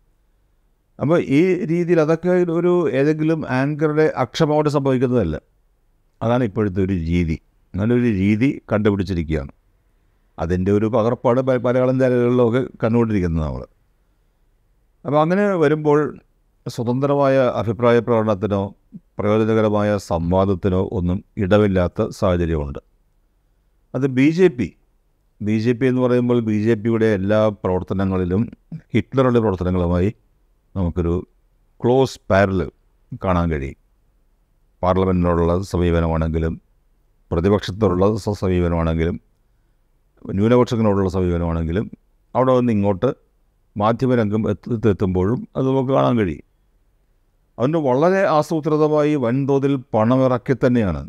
അപ്പോൾ ഈ രീതിയിൽ അതൊക്കെ ഒരു ഏതെങ്കിലും ആങ്കറുടെ അക്ഷമോടെ സംഭവിക്കുന്നതല്ല. അതാണ് ഇപ്പോഴത്തെ ഒരു രീതി. നല്ലൊരു രീതി കണ്ടുപിടിച്ചിരിക്കുകയാണ്. അതിന്റെ ഒരു പകർപ്പാട് പ- മലയാളം ചാനലുകളിലൊക്കെ കണ്ടുകൊണ്ടിരിക്കുന്നത് നമ്മൾ അപ്പോൾ അങ്ങനെ വരുമ്പോൾ സ്വതന്ത്രമായ അഭിപ്രായ പ്രകടനത്തിനോ പ്രയോജനകരമായ സംവാദത്തിനോ ഒന്നും ഇടവില്ലാത്ത സാഹചര്യമുണ്ട്. അത് B J P. B J P എന്ന് പറയുമ്പോൾ ബി ജെ പിയുടെ എല്ലാ പ്രവർത്തനങ്ങളിലും ഹിറ്റ്ലറുടെ പ്രവർത്തനങ്ങളുമായി നമുക്കൊരു ക്ലോസ് പാരൽ കാണാൻ കഴിയും. പാർലമെന്റിനോടുള്ള സമീപനമാണെങ്കിലും പ്രതിപക്ഷത്തോടുള്ള സമീപനമാണെങ്കിലും ന്യൂനപക്ഷങ്ങളോടുള്ള സമീപനമാണെങ്കിലും അവിടെ നിന്ന് ഇങ്ങോട്ട് മാധ്യമരംഗം എത്തി എത്തുമ്പോഴും അത് നമുക്ക് കാണാൻ കഴിയും. അതുകൊണ്ട് വളരെ ആസൂത്രിതമായി വൻതോതിൽ പണമിറക്കി തന്നെയാണ്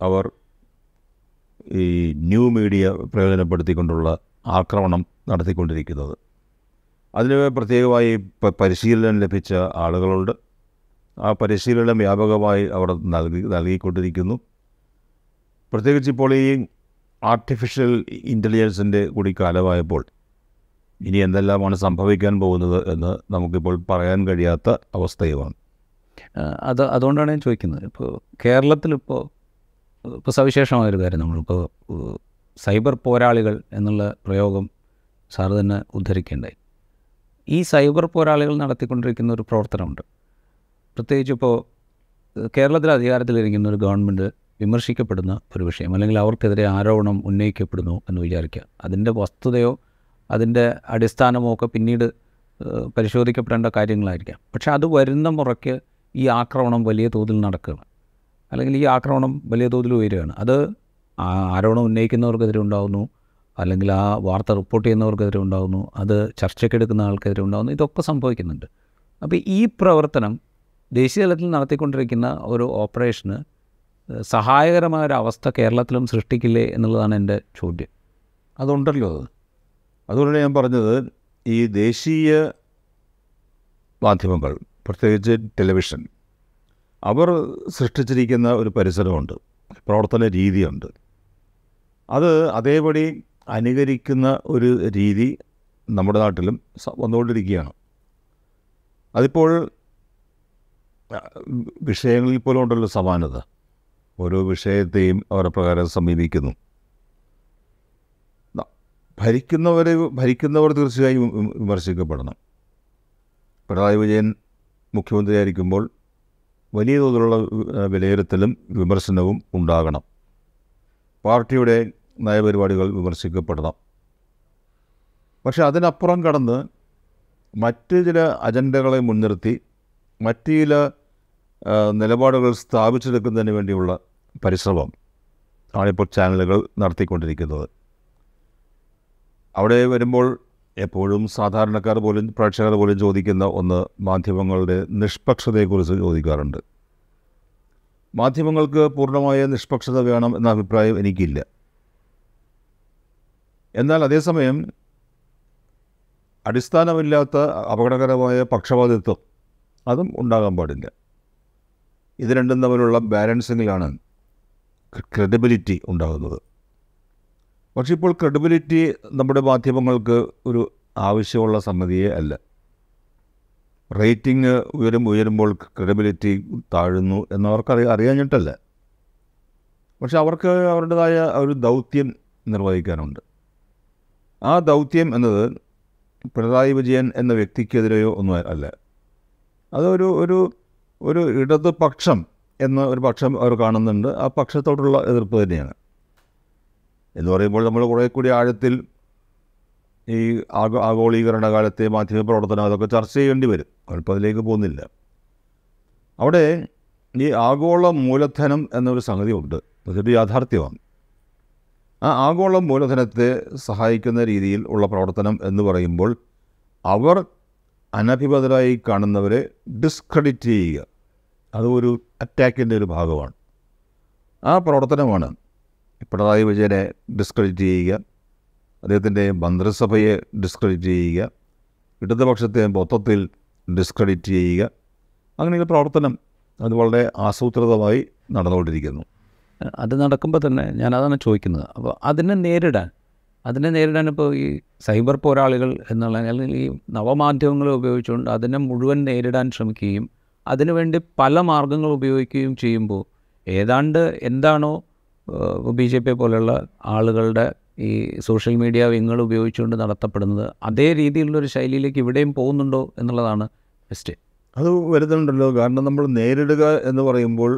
അവർ ഈ ന്യൂ മീഡിയ പ്രയോജനപ്പെടുത്തിക്കൊണ്ടുള്ള ആക്രമണം നടത്തിക്കൊണ്ടിരിക്കുന്നത്. അതിന് പ്രത്യേകമായി പരിശീലനം ലഭിച്ച ആളുകളുണ്ട്. ആ പരിശീലനം വ്യാപകമായി അവർ നൽകി നൽകിക്കൊണ്ടിരിക്കുന്നു. പ്രത്യേകിച്ച് ഇപ്പോൾ ഈ ആർട്ടിഫിഷ്യൽ ഇന്റലിജൻസിന്റെ കൂടി കാലമായപ്പോൾ ഇനി എന്തെല്ലാമാണ് സംഭവിക്കാൻ പോകുന്നത് എന്ന് നമുക്കിപ്പോൾ പറയാൻ കഴിയാത്ത അവസ്ഥയുമാണ്. അത് അതുകൊണ്ടാണ് ഞാൻ ചോദിക്കുന്നത്. ഇപ്പോൾ കേരളത്തിലിപ്പോൾ ഇപ്പോൾ സവിശേഷമായൊരു കാര്യം നമ്മളിപ്പോൾ സൈബർ പോരാളികൾ എന്നുള്ള പ്രയോഗം സാറ് തന്നെ ഉദ്ധരിക്കേണ്ടായി. ഈ സൈബർ പോരാളികൾ നടത്തിക്കൊണ്ടിരിക്കുന്ന ഒരു പ്രവർത്തനമുണ്ട്. പ്രത്യേകിച്ച് ഇപ്പോൾ കേരളത്തിൽ അധികാരത്തിലിരിക്കുന്ന ഒരു ഗവൺമെന്റ് വിമർശിക്കപ്പെടുന്ന ഒരു വിഷയം അല്ലെങ്കിൽ അവർക്കെതിരെ ആരോപണം ഉന്നയിക്കപ്പെടുന്നു എന്ന് വിചാരിക്കുക. അതിന്റെ വസ്തുതയോ അതിന്റെ അടിസ്ഥാനമോ ഒക്കെ പിന്നീട് പരിശോധിക്കപ്പെടേണ്ട കാര്യങ്ങളായിരിക്കാം. പക്ഷേ അത് വരുന്ന മുറയ്ക്ക് ഈ ആക്രമണം വലിയ തോതിൽ നടക്കുകയാണ്. അല്ലെങ്കിൽ ഈ ആക്രമണം വലിയ തോതിൽ ഉയരുകയാണ്. അത് ആരോപണം ഉന്നയിക്കുന്നവർക്കെതിരെ ഉണ്ടാകുന്നു അല്ലെങ്കിൽ ആ വാർത്ത റിപ്പോർട്ട് ചെയ്യുന്നവർക്കെതിരെ ഉണ്ടാകുന്നു അത് ചർച്ചയ്ക്കെടുക്കുന്ന ആൾക്കെതിരെ ഉണ്ടാകുന്നു ഇതൊക്കെ സംഭവിക്കുന്നുണ്ട്. അപ്പോൾ ഈ പ്രവർത്തനം ദേശീയ തലത്തിൽ നടത്തിക്കൊണ്ടിരിക്കുന്ന ഒരു ഓപ്പറേഷന് സഹായകരമായ ഒരു അവസ്ഥ കേരളത്തിലും സൃഷ്ടിക്കില്ലേ എന്നുള്ളതാണ് എന്റെ ചോദ്യം. അതുണ്ടല്ലോ അത്. അതുകൊണ്ട് ഞാൻ പറഞ്ഞത് ഈ ദേശീയ മാധ്യമങ്ങൾ പ്രത്യേകിച്ച് ടെലിവിഷൻ അവർ സൃഷ്ടിച്ചിരിക്കുന്ന ഒരു പരിസരമുണ്ട് പ്രവർത്തന രീതിയുണ്ട്. അത് അതേപടി അനുകരിക്കുന്ന ഒരു രീതി നമ്മുടെ നാട്ടിലും വന്നുകൊണ്ടിരിക്കുകയാണ്. അതിപ്പോൾ വിഷയങ്ങളിൽ പോലും ഉണ്ടല്ലോ സമാനത. ഓരോ വിഷയത്തെയും അവരുടെ പ്രകാരം സമീപിക്കുന്നു. ഭരിക്കുന്നവർ ഭരിക്കുന്നവർ തീർച്ചയായും വിമർശിക്കപ്പെടണം. പിണറായി വിജയൻ മുഖ്യമന്ത്രിയായിരിക്കുമ്പോൾ വലിയ തോതിലുള്ള വിലയിരുത്തലും വിമർശനവും ഉണ്ടാകണം. പാർട്ടിയുടെ നയപരിപാടികൾ വിമർശിക്കപ്പെടണം. പക്ഷെ അതിനപ്പുറം കടന്ന് മറ്റ് ചില അജണ്ടകളെ മുൻനിർത്തി മറ്റ് ചില നിലപാടുകൾ സ്ഥാപിച്ചെടുക്കുന്നതിന് വേണ്ടിയുള്ള പരിശ്രമം ആണിപ്പോൾ ചാനലുകൾ നടത്തിക്കൊണ്ടിരിക്കുന്നത്. അവിടെ വരുമ്പോൾ എപ്പോഴും സാധാരണക്കാർ പോലും പ്രേക്ഷകർ പോലും ചോദിക്കുന്ന ഒന്ന് മാധ്യമങ്ങളുടെ നിഷ്പക്ഷതയെക്കുറിച്ച് ചോദിക്കാറുണ്ട്. മാധ്യമങ്ങൾക്ക് പൂർണമായ നിഷ്പക്ഷത വേണം എന്ന അഭിപ്രായം എനിക്കില്ല. എന്നാൽ അതേസമയം അടിസ്ഥാനമില്ലാത്ത അപകടകരമായ പക്ഷപാതിത്വം അതും ഉണ്ടാകാൻ പാടില്ല. ഇത് രണ്ടും തമ്മിലുള്ള ബാലൻസിങ്ങിലാണ് ക്രെഡിബിലിറ്റി ഉണ്ടാകുന്നത്. പക്ഷേ ഇപ്പോൾ ക്രെഡിബിലിറ്റി നമ്മുടെ മാധ്യമങ്ങൾക്ക് ഒരു ആവശ്യമുള്ള സംഗതിയെ അല്ല. റേറ്റിംഗ് ഉയരും ഉയരുമ്പോൾ ക്രെഡിബിലിറ്റി താഴുന്നു എന്നവർക്ക് അറിയ അറിയാഞ്ഞിട്ടല്ല. പക്ഷെ അവർക്ക് അവരുടേതായ ഒരു ദൗത്യം നിർവഹിക്കാനുണ്ട്. ആ ദൗത്യം എന്നത് പിണറായി വിജയൻ എന്ന വ്യക്തിക്കെതിരെയോ ഒന്നും അല്ല. അതൊരു ഒരു ഒരു ഇടതുപക്ഷം എന്ന ഒരു പക്ഷം അവർ കാണുന്നുണ്ട്. ആ പക്ഷത്തോടുള്ള എതിർപ്പ് തന്നെയാണ്. എന്ന് പറയുമ്പോൾ നമ്മൾ കുറേ കൂടി ആഴത്തിൽ ഈ ആഗോ ആഗോളീകരണ കാലത്തെ മാധ്യമ മാധ്യമപ്രവർത്തനം അതൊക്കെ ചർച്ച ചെയ്യേണ്ടി വരും. അവരിപ്പോൾ അതിലേക്ക് പോകുന്നില്ല. അവിടെ ഈ ആഗോള മൂലധനം എന്നൊരു സംഗതി ഉണ്ട് അതൊരു യാഥാർത്ഥ്യമാണ്. ആ ആഗോള മൂലധനത്തെ സഹായിക്കുന്ന രീതിയിൽ ഉള്ള പ്രവർത്തനം എന്ന് പറയുമ്പോൾ അവർ അനഭിമതരായി കാണുന്നവരെ ഡിസ്ക്രെഡിറ്റ് ചെയ്യുക. അത് ഒരു അറ്റാക്കിന്റെ ഒരു ഭാഗമാണ്. ആ പ്രവർത്തനമാണ് പിണറായി വിജയനെ ഡിസ്ക്രെഡിറ്റ് ചെയ്യുക അദ്ദേഹത്തിന്റെ മന്ത്രിസഭയെ ഡിസ്ക്രെഡിറ്റ് ചെയ്യുക ഇടതുപക്ഷത്തെ മൊത്തത്തിൽ ഡിസ്ക്രെഡിറ്റ് ചെയ്യുക. അങ്ങനെയുള്ള പ്രവർത്തനം അത് വളരെ ആസൂത്രിതമായി നടന്നുകൊണ്ടിരിക്കുന്നു. അത് നടക്കുമ്പോൾ തന്നെ ഞാനതാണ് ചോദിക്കുന്നത്. അപ്പോൾ അതിനെ നേരിടാൻ അതിനെ നേരിടാൻ ഇപ്പോൾ ഈ സൈബർ പോരാളികൾ എന്നുള്ള അല്ലെങ്കിൽ ഈ നവമാധ്യമങ്ങൾ ഉപയോഗിച്ചുകൊണ്ട് അതിനെ മുഴുവൻ നേരിടാൻ ശ്രമിക്കുകയും അതിനുവേണ്ടി പല മാർഗങ്ങൾ ഉപയോഗിക്കുകയും ചെയ്യുമ്പോൾ ഏതാണ്ട് എന്താണോ ബി ജെ പി പോലെയുള്ള ആളുകളുടെ ഈ സോഷ്യൽ മീഡിയ വിങ്ങൾ ഉപയോഗിച്ചുകൊണ്ട് നടത്തപ്പെടുന്നത് അതേ രീതിയിലുള്ളൊരു ശൈലിയിലേക്ക് ഇവിടെയും പോകുന്നുണ്ടോ എന്നുള്ളതാണ് ഫസ്റ്റ് അത് വരുന്നുണ്ടല്ലോ. കാരണം നമ്മൾ നേരിടുക എന്ന് പറയുമ്പോൾ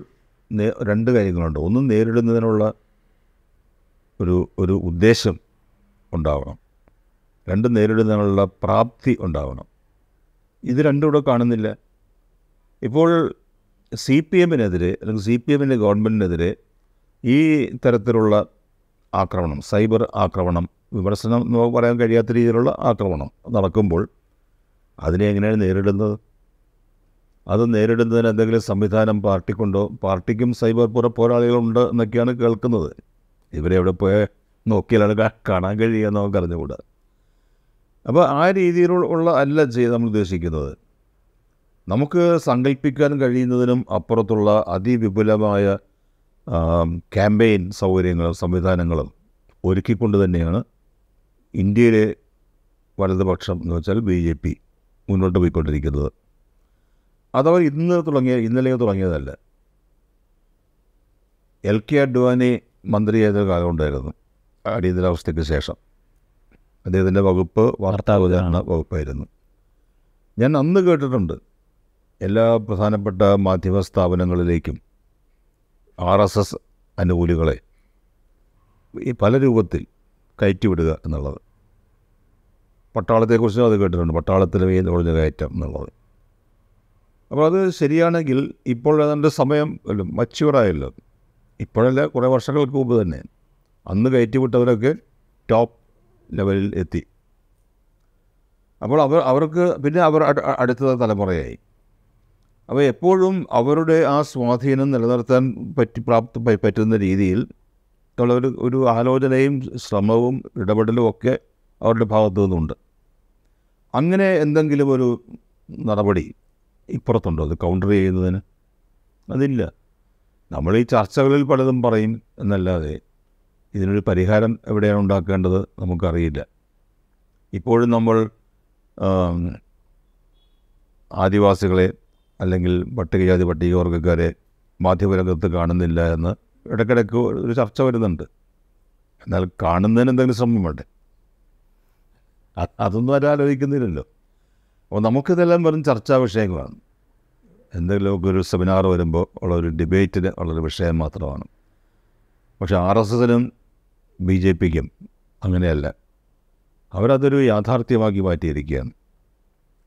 രണ്ട് കാര്യങ്ങളുണ്ട്. ഒന്ന് നേരിടുന്നതിനുള്ള ഒരു ഒരു ഉദ്ദേശം ഉണ്ടാവണം. രണ്ട് നേരിടുന്നതിനുള്ള പ്രാപ്തി ഉണ്ടാവണം. ഇത് രണ്ടും ഇവിടെ കാണുന്നില്ല. ഇപ്പോൾ സി പി എമ്മിനെതിരെ അല്ലെങ്കിൽ സി പി എമ്മിന്റെ ഗവൺമെന്റിനെതിരെ ഈ തരത്തിലുള്ള ആക്രമണം സൈബർ ആക്രമണം വിമർശനം എന്ന് പറയാൻ കഴിയാത്ത രീതിയിലുള്ള ആക്രമണം നടക്കുമ്പോൾ അതിനെ എങ്ങനെയാണ് നേരിടുന്നത്? അത് നേരിടുന്നതിന് എന്തെങ്കിലും സംവിധാനം പാർട്ടിക്കുണ്ടോ? പാർട്ടിക്കും സൈബർ പുറ പോരാളികളുണ്ട് എന്നൊക്കെയാണ് കേൾക്കുന്നത്. ഇവരെ എവിടെ പോയ നോക്കിയാലാണ് കാണാൻ കഴിയുക എന്ന് നമുക്ക് അറിഞ്ഞുകൂടാ. അപ്പോൾ ആ രീതിയിലുള്ള അല്ല ചെയ്ത് നമ്മൾ ഉദ്ദേശിക്കുന്നത്. നമുക്ക് സങ്കല്പിക്കാൻ കഴിയുന്നതിനും അപ്പുറത്തുള്ള അതിവിപുലമായ ക്യാമ്പയിൻ സൗകര്യങ്ങളും സംവിധാനങ്ങളും ഒരുക്കിക്കൊണ്ട് തന്നെയാണ് ഇന്ത്യയിലെ വലതുപക്ഷം എന്ന് വെച്ചാൽ ബി ജെ പി മുന്നോട്ട് പോയിക്കൊണ്ടിരിക്കുന്നത്. അതവർ ഇന്ന് തുടങ്ങിയ ഇന്നലെയോ തുടങ്ങിയതല്ല. എൽ കെ അഡ്വാനി മന്ത്രിയായ കാലം ഉണ്ടായിരുന്നു. അടിയന്തരാവസ്ഥയ്ക്ക് ശേഷം. അദ്ദേഹത്തിന്റെ വകുപ്പ് വാർത്താവിതരണ വകുപ്പായിരുന്നു. ഞാൻ അന്ന് കേട്ടിട്ടുണ്ട്. എല്ലാ പ്രധാനപ്പെട്ട മാധ്യമ സ്ഥാപനങ്ങളിലേക്കും ആർ എസ് എസ് അനുകൂലികളെ ഈ പല രൂപത്തിൽ കയറ്റിവിടുക എന്നുള്ളത്. പട്ടാളത്തെക്കുറിച്ചും അത് കേട്ടിട്ടുണ്ട്. പട്ടാളത്തിൽ ഈ കുറഞ്ഞ കയറ്റം എന്നുള്ളത്. അപ്പോൾ അത് ശരിയാണെങ്കിൽ ഇപ്പോൾ ഏതാണ്ട് സമയം മച്യൂറായല്ലോ ഇപ്പോഴല്ല കുറേ വർഷങ്ങൾക്ക് മുമ്പ് തന്നെ. അന്ന് കയറ്റിവിട്ടവരൊക്കെ ടോപ്പ് ലെവലിൽ എത്തി. അപ്പോൾ അവർ അവർക്ക് പിന്നെ അവർ അടുത്ത തലമുറയായി. അപ്പോൾ എപ്പോഴും അവരുടെ ആ സ്വാധീനം നിലനിർത്താൻ പറ്റി പ്രാപ്ത പറ്റുന്ന രീതിയിൽ ഉള്ള ഒരു ഒരു ആലോചനയും ശ്രമവും ഇടപെടലും ഒക്കെ അവരുടെ ഭാഗത്തു നിന്നുണ്ട്. അങ്ങനെ എന്തെങ്കിലും ഒരു നടപടി ഇപ്പുറത്തുണ്ടോ? അത് കൗണ്ടർ ചെയ്യുന്നതിന്? അതില്ല. നമ്മൾ ഈ ചർച്ചകളിൽ പലതും പറയും എന്നല്ലാതെ ഇതിനൊരു പരിഹാരം എവിടെയാണ് ഉണ്ടാക്കേണ്ടത് നമുക്കറിയില്ല. ഇപ്പോഴും നമ്മൾ ആദിവാസികളെ അല്ലെങ്കിൽ പട്ടികജാതി പട്ടികവർഗക്കാരെ മാധ്യമരംഗത്ത് കാണുന്നില്ല എന്ന് ഇടയ്ക്കിടയ്ക്ക് ഒരു ചർച്ച വരുന്നുണ്ട്. എന്നാൽ കാണുന്നതിന് എന്തെങ്കിലും ശ്രമം വേണ്ടേ? അതൊന്നും ആരും ആലോചിക്കുന്നില്ലല്ലോ. അപ്പോൾ നമുക്കിതെല്ലാം വെറും ചർച്ചാ വിഷയങ്ങളാണ്. എന്തെങ്കിലുമൊക്കെ ഒരു സെമിനാർ വരുമ്പോൾ ഉള്ള ഒരു ഡിബേറ്റിന് ഉള്ളൊരു വിഷയം മാത്രമാണ്. പക്ഷേ ആർ എസ് എസിനും ബി ജെ പിക്കും അങ്ങനെയല്ല. അവരതൊരു യാഥാർത്ഥ്യമാക്കി മാറ്റിയിരിക്കുകയാണ്.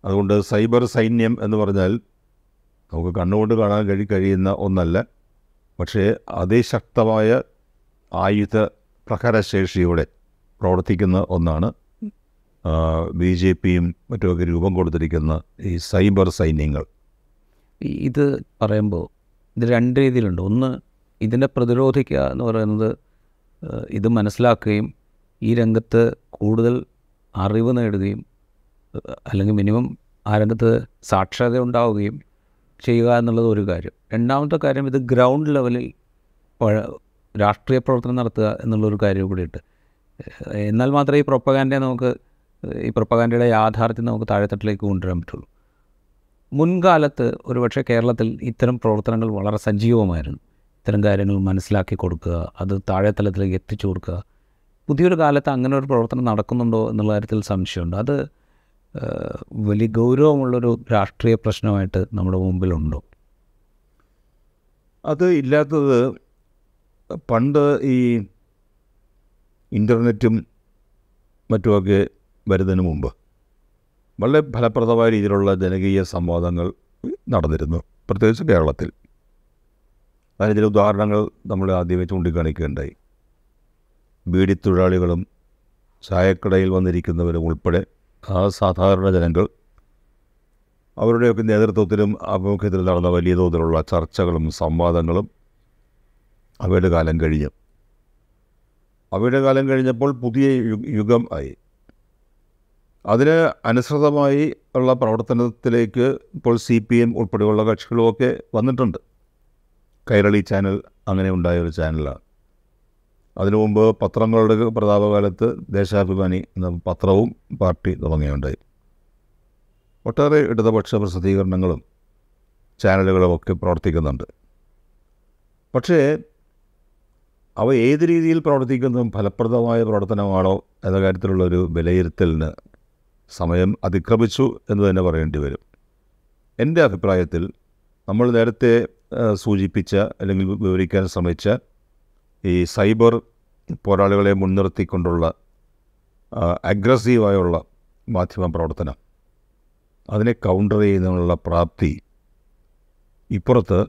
അതുകൊണ്ട് സൈബർ സൈന്യം എന്ന് പറഞ്ഞാൽ നമുക്ക് കണ്ണുകൊണ്ട് കാണാൻ കഴി കഴിയുന്ന ഒന്നല്ല. പക്ഷേ അതിശക്തമായ ആയുധ പ്രഹരശേഷിയോടെ പ്രവർത്തിക്കുന്ന ഒന്നാണ് ബി ജെ പിയും മറ്റുമൊക്കെ രൂപം കൊടുത്തിരിക്കുന്ന ഈ സൈബർ സൈന്യങ്ങൾ. ഇത് പറയുമ്പോൾ ഇത് രണ്ട് രീതിയിലുണ്ട്. ഒന്ന് ഇതിനെ പ്രതിരോധിക്കുക എന്ന് പറയുന്നത് ഇത് മനസ്സിലാക്കുകയും ഈ രംഗത്ത് കൂടുതൽ അറിവ് നേടുകയും അല്ലെങ്കിൽ മിനിമം ആ രംഗത്ത് സാക്ഷരത ഉണ്ടാവുകയും ചെയ്യുക എന്നുള്ളത് ഒരു കാര്യം. രണ്ടാമത്തെ കാര്യം ഇത് ഗ്രൗണ്ട് ലെവലിൽ രാഷ്ട്രീയ പ്രവർത്തനം നടത്തുക എന്നുള്ളൊരു കാര്യം കൂടിയിട്ട് എന്നാൽ മാത്രമേ ഈ പ്രൊപ്പഗാൻഡയെ നമുക്ക് ഈ പ്രൊപ്പകാൻഡയുടെ യാഥാർത്ഥ്യം നമുക്ക് താഴെത്തട്ടിലേക്ക് കൊണ്ടുവരാൻ പറ്റുള്ളൂ. മുൻകാലത്ത് ഒരുപക്ഷെ കേരളത്തിൽ ഇത്തരം പ്രവർത്തനങ്ങൾ വളരെ സജീവമായിരുന്നു. ഇത്തരം കാര്യങ്ങൾ മനസ്സിലാക്കി കൊടുക്കുക അത് താഴെത്തലത്തിലേക്ക് എത്തിച്ചു കൊടുക്കുക. പുതിയൊരു കാലത്ത് അങ്ങനെ ഒരു പ്രവർത്തനം നടക്കുന്നുണ്ടോ എന്നുള്ള കാര്യത്തിൽ സംശയമുണ്ട്. അത് വലിയ ഗൗരവമുള്ളൊരു രാഷ്ട്രീയ പ്രശ്നമായിട്ട് നമ്മുടെ മുമ്പിലുണ്ടോ? അത് ഇല്ലാത്തത് പണ്ട് ഈ ഇന്റർനെറ്റും മറ്റുമൊക്കെ വരുന്നതിന് മുമ്പ് വളരെ ഫലപ്രദമായ രീതിയിലുള്ള ജനകീയ സംവാദങ്ങൾ നടന്നിരുന്നു. പ്രത്യേകിച്ച് കേരളത്തിൽ. അതിന് ചില ഉദാഹരണങ്ങൾ നമ്മൾ ആദ്യമേ ചൂണ്ടിക്കാണിക്കുകയുണ്ടായി. ബീഡി തൊഴിലാളികളും ചായക്കടയിൽ വന്നിരിക്കുന്നവരും ഉൾപ്പെടെ ആ സാധാരണ ജനങ്ങൾ അവരുടെയൊക്കെ നേതൃത്വത്തിലും ആഭിമുഖ്യത്തിലും നടന്ന വലിയ തോതിലുള്ള ചർച്ചകളും സംവാദങ്ങളും അവയുടെ കാലം കഴിഞ്ഞു. അവയുടെ കാലം കഴിഞ്ഞപ്പോൾ പുതിയ യുഗം ആയി. അതിന് അനുസൃതമായി ഉള്ള പ്രവർത്തനത്തിലേക്ക് ഇപ്പോൾ സി പി എം ഉൾപ്പെടെയുള്ള കക്ഷികളുമൊക്കെ വന്നിട്ടുണ്ട്. കൈരളി ചാനൽ അങ്ങനെ ഉണ്ടായ ഒരു ചാനലാണ്. അതിനു മുമ്പ് പത്രങ്ങളുടെ പ്രതാപകാലത്ത് ദേശാഭിമാനി എന്ന പത്രവും പാർട്ടി തുടങ്ങിയുണ്ടായി. ഒട്ടേറെ ഇടതുപക്ഷ പ്രസിദ്ധീകരണങ്ങളും ചാനലുകളും ഒക്കെ പ്രവർത്തിക്കുന്നുണ്ട്. പക്ഷേ അവ ഏത് രീതിയിൽ പ്രവർത്തിക്കുന്നതും ഫലപ്രദമായ പ്രവർത്തനമാണോ എന്ന കാര്യത്തിലുള്ളൊരു വിലയിരുത്തലിന് സമയം അതിക്രമിച്ചു എന്ന് തന്നെ പറയേണ്ടി വരും. എന്റെ അഭിപ്രായത്തിൽ നമ്മൾ നേരത്തെ സൂചിപ്പിച്ച അല്ലെങ്കിൽ വിവരിക്കാൻ ശ്രമിച്ച ഈ സൈബർ പോരാളികളെ മുൻനിർത്തിക്കൊണ്ടുള്ള അഗ്രസീവായുള്ള മാധ്യമ പ്രവർത്തനം അതിനെ കൗണ്ടർ ചെയ്യുന്നതിനുള്ള പ്രാപ്തി ഇപ്പുറത്ത്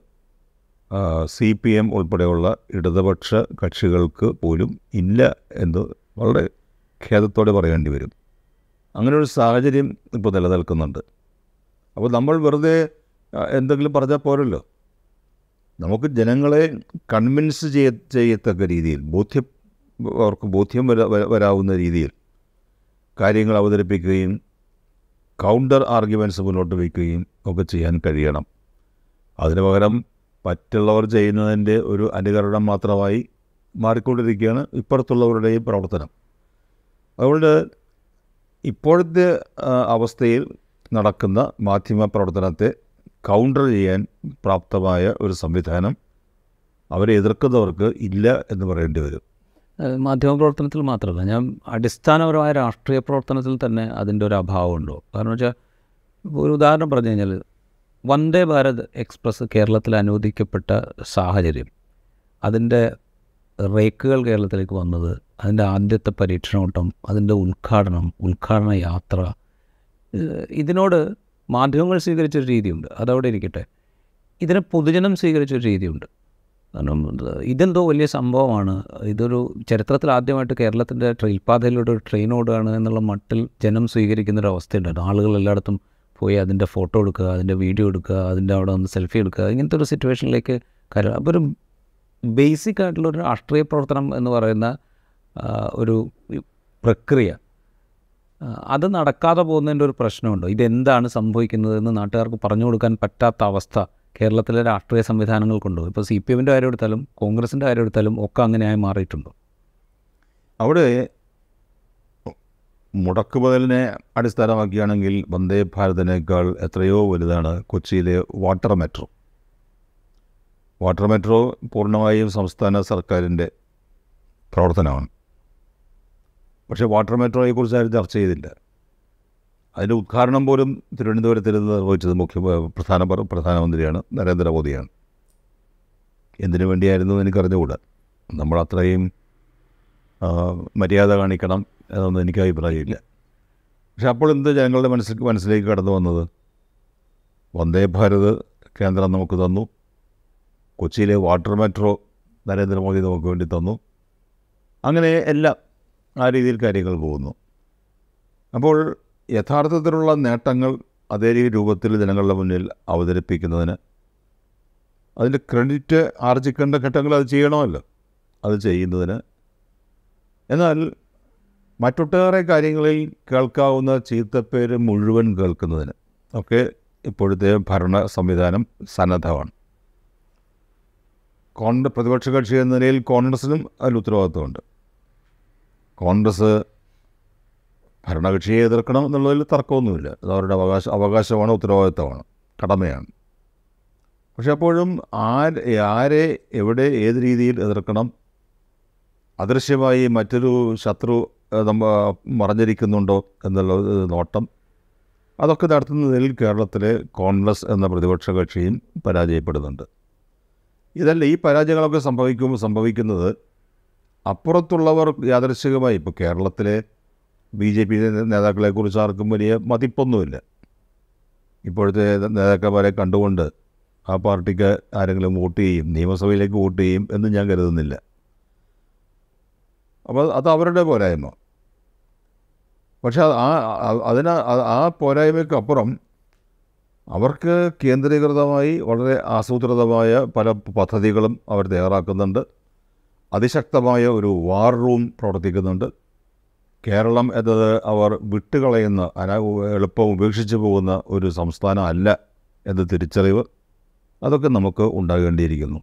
സി പി എം ഉൾപ്പെടെയുള്ള ഇടതുപക്ഷ കക്ഷികൾക്ക് പോലും ഇല്ല എന്ന് വളരെ ഖേദത്തോടെ പറയേണ്ടി വരും. അങ്ങനെ ഒരു സാഹചര്യം ഇപ്പോൾ നിലനിൽക്കുന്നുണ്ട്. അപ്പോൾ നമ്മൾ വെറുതെ എന്തെങ്കിലും പറഞ്ഞാൽ പോരല്ലോ. നമുക്ക് ജനങ്ങളെ കൺവിൻസ് ചെയ്യ ചെയ്യത്തക്ക രീതിയിൽ ബോധ്യം അവർക്ക് ബോധ്യം വര വര- വരാവുന്ന രീതിയിൽ കാര്യങ്ങൾ അവതരിപ്പിക്കുകയും കൗണ്ടർ ആർഗ്യുമെന്റ്സ് മുന്നോട്ട് വയ്ക്കുകയും ഒക്കെ ചെയ്യാൻ കഴിയണം. അതിന് പകരം മറ്റുള്ളവർ ചെയ്യുന്നതിന്റെ ഒരു അനുകരണം മാത്രമായി മാറിക്കൊണ്ടിരിക്കുകയാണ് ഇപ്പുറത്തുള്ളവരുടെയും പ്രവർത്തനം. അതുകൊണ്ട് ഇപ്പോഴത്തെ അവസ്ഥയിൽ നടക്കുന്ന മാധ്യമ പ്രവർത്തനത്തെ കൗണ്ടർ ചെയ്യാൻ പ്രാപ്തമായ ഒരു സംവിധാനം അവരെ എതിർക്കുന്നവർക്ക് ഇല്ല എന്ന് പറയേണ്ടി വരും. മാധ്യമ മാധ്യമപ്രവർത്തനത്തിൽ മാത്രമല്ല ഞാൻ അടിസ്ഥാനപരമായ രാഷ്ട്രീയ പ്രവർത്തനത്തിൽ തന്നെ അതിന്റെ ഒരു അഭാവമുണ്ടോ കാരണം വെച്ചാൽ ഒരു ഉദാഹരണം പറഞ്ഞു കഴിഞ്ഞാൽ വന്ദേ ഭാരത് എക്സ്പ്രസ് കേരളത്തിൽ അനുവദിക്കപ്പെട്ട സാഹചര്യം അതിന്റെ റേക്കുകൾ കേരളത്തിലേക്ക് വന്നത് അതിന്റെ ആദ്യത്തെ പരീക്ഷണോട്ടം അതിന്റെ ഉദ്ഘാടനം ഉദ്ഘാടന യാത്ര ഇതിനോട് മാധ്യമങ്ങൾ സ്വീകരിച്ചൊരു രീതിയുണ്ട്. അതവിടെ ഇരിക്കട്ടെ. ഇതിനെ പൊതുജനം സ്വീകരിച്ചൊരു രീതിയുണ്ട്. കാരണം ഇതെന്തോ വലിയ സംഭവമാണ്. ഇതൊരു ചരിത്രത്തിൽ ആദ്യമായിട്ട് കേരളത്തിന്റെ ട്രെയിൽ പാതയിലൂടെ ഒരു ട്രെയിൻ ഓടുകയാണ് എന്നുള്ള മട്ടിൽ ജനം സ്വീകരിക്കുന്ന ഒരു അവസ്ഥയുണ്ടായിരുന്നു. ആളുകൾ എല്ലായിടത്തും പോയി അതിന്റെ ഫോട്ടോ എടുക്കുക അതിന്റെ വീഡിയോ എടുക്കുക അതിന്റെ അവിടെ വന്ന് സെൽഫി എടുക്കുക ഇങ്ങനത്തെ ഒരു സിറ്റുവേഷനിലേക്ക് കാര്യം അപ്പോൾ ഒരു ബേസിക് ആയിട്ടുള്ള ഒരു രാഷ്ട്രീയ പ്രവർത്തനം എന്ന് പറയുന്ന ഒരു പ്രക്രിയ. അത് നടക്കാതെ പോകുന്നതിന്റെ ഒരു പ്രശ്നമുണ്ടോ? ഇതെന്താണ് സംഭവിക്കുന്നതെന്ന് നാട്ടുകാർക്ക് പറഞ്ഞു കൊടുക്കാൻ പറ്റാത്ത അവസ്ഥ കേരളത്തിലെ രാഷ്ട്രീയ സംവിധാനങ്ങൾക്കുണ്ടോ ഇപ്പോൾ സി പി എമ്മിന്റെ കാര്യം എടുത്താലും കോൺഗ്രസിന്റെ കാര്യം എടുത്താലും ഒക്കെ അങ്ങനെയായി മാറിയിട്ടുണ്ടോ? അവിടെ മുടക്ക് മുതലിനെ അടിസ്ഥാനമാക്കിയാണെങ്കിൽ വന്ദേ ഭാരതിനേക്കാൾ എത്രയോ വലുതാണ് കൊച്ചിയിലെ വാട്ടർ മെട്രോ. വാട്ടർ മെട്രോ പൂർണമായും സംസ്ഥാന സർക്കാരിന്റെ പ്രവർത്തനമാണ്. പക്ഷേ വാട്ടർ മെട്രോയെക്കുറിച്ച് ആരും ചർച്ച ചെയ്തില്ല. അതിന്റെ ഉദ്ഘാടനം പോലും തിരുവനന്തപുരത്തിൽ നിന്ന് നിർവഹിച്ചത് മുഖ്യ പ്രധാന പ്രധാനമന്ത്രിയാണ് നരേന്ദ്രമോദിയാണ്. എന്തിനു വേണ്ടിയായിരുന്നു എനിക്കറിഞ്ഞുകൂടാ. നമ്മൾ അത്രയും മര്യാദ കാണിക്കണം എന്നൊന്നും എനിക്ക് അഭിപ്രായമില്ല. പക്ഷെ അപ്പോൾ എന്ത് ജനങ്ങളുടെ മനസ്സിൽ മനസ്സിലേക്ക് കടന്നു വന്നത്? വന്ദേ ഭാരത് കേന്ദ്രം നമുക്ക് തന്നു. കൊച്ചിയിലെ വാട്ടർ മെട്രോ നരേന്ദ്രമോദി നമുക്ക് വേണ്ടി തന്നു. അങ്ങനെ എല്ലാം ആ രീതിയിൽ കാര്യങ്ങൾ പോകുന്നു. അപ്പോൾ യഥാർത്ഥത്തിലുള്ള നേട്ടങ്ങൾ അതേ രൂപത്തിൽ ജനങ്ങളുടെ മുന്നിൽ അവതരിപ്പിക്കുന്നതിന് അതിന്റെ ക്രെഡിറ്റ് ആർജിക്കേണ്ട ഘട്ടങ്ങൾ അത് ചെയ്യണമല്ലോ. അത് ചെയ്യുന്നതിന്. എന്നാൽ മറ്റൊട്ടേറെ കാര്യങ്ങളിൽ കേൾക്കാവുന്ന ചീത്തപ്പേര് മുഴുവൻ കേൾക്കുന്നതിന് ഒക്കെ ഇപ്പോഴത്തെ ഭരണ സംവിധാനം സന്നദ്ധമാണ്. കോൺഗ്രസ് പ്രതിപക്ഷ കക്ഷി എന്ന നിലയിൽ കോൺഗ്രസിനും അതിൽ ഉത്തരവാദിത്വമുണ്ട്. കോൺഗ്രസ് ഭരണകക്ഷിയെ എതിർക്കണം എന്നുള്ളതിൽ തർക്കമൊന്നുമില്ല. അത് അവരുടെ അവകാശ അവകാശമാണ് ഉത്തരവാദിത്തമാണ് കടമയാണ്. പക്ഷെ അപ്പോഴും ആര് ആരെ എവിടെ ഏത് രീതിയിൽ എതിർക്കണം? അദൃശ്യമായി മറ്റൊരു ശത്രു നമ്മ മറഞ്ഞിരിക്കുന്നുണ്ടോ എന്നുള്ള നോട്ടം. അതൊക്കെ നടത്തുന്നതിൽ കേരളത്തിലെ കോൺഗ്രസ് എന്ന പ്രതിപക്ഷ കക്ഷിയും പരാജയപ്പെടുന്നുണ്ട്. ഇതല്ല ഈ പരാജയങ്ങളൊക്കെ സംഭവിക്കുമ്പോൾ സംഭവിക്കുന്നത് അപ്പുറത്തുള്ളവർ യാദർശികമായി ഇപ്പോൾ കേരളത്തിലെ ബി ജെ പി നേതാക്കളെക്കുറിച്ച് ആർക്കും വലിയ മതിപ്പൊന്നുമില്ല. ഇപ്പോഴത്തെ നേതാക്കന്മാരെ കണ്ടുകൊണ്ട് ആ പാർട്ടിക്ക് ആരെങ്കിലും വോട്ട് ചെയ്യും നിയമസഭയിലേക്ക് വോട്ട് ചെയ്യും എന്ന് ഞാൻ കരുതുന്നില്ല. അപ്പോൾ അത് അവരുടെ പോരായ്മ. പക്ഷെ ആ അതിന് ആ പോരായ്മയ്ക്കപ്പുറം അവർക്ക് കേന്ദ്രീകൃതമായി വളരെ ആസൂത്രിതമായ പല പദ്ധതികളും അവർ തയ്യാറാക്കുന്നുണ്ട്. അതിശക്തമായ ഒരു വാർ റൂം പ്രവർത്തിക്കുന്നുണ്ട്. കേരളം എന്നത് അവർ വിട്ടുകളയുന്ന അനാ എളുപ്പം ഉപേക്ഷിച്ച് പോകുന്ന ഒരു സംസ്ഥാനമല്ല എന്ന് തിരിച്ചറിവ് അതൊക്കെ നമുക്ക് ഉണ്ടാകേണ്ടിയിരിക്കുന്നു.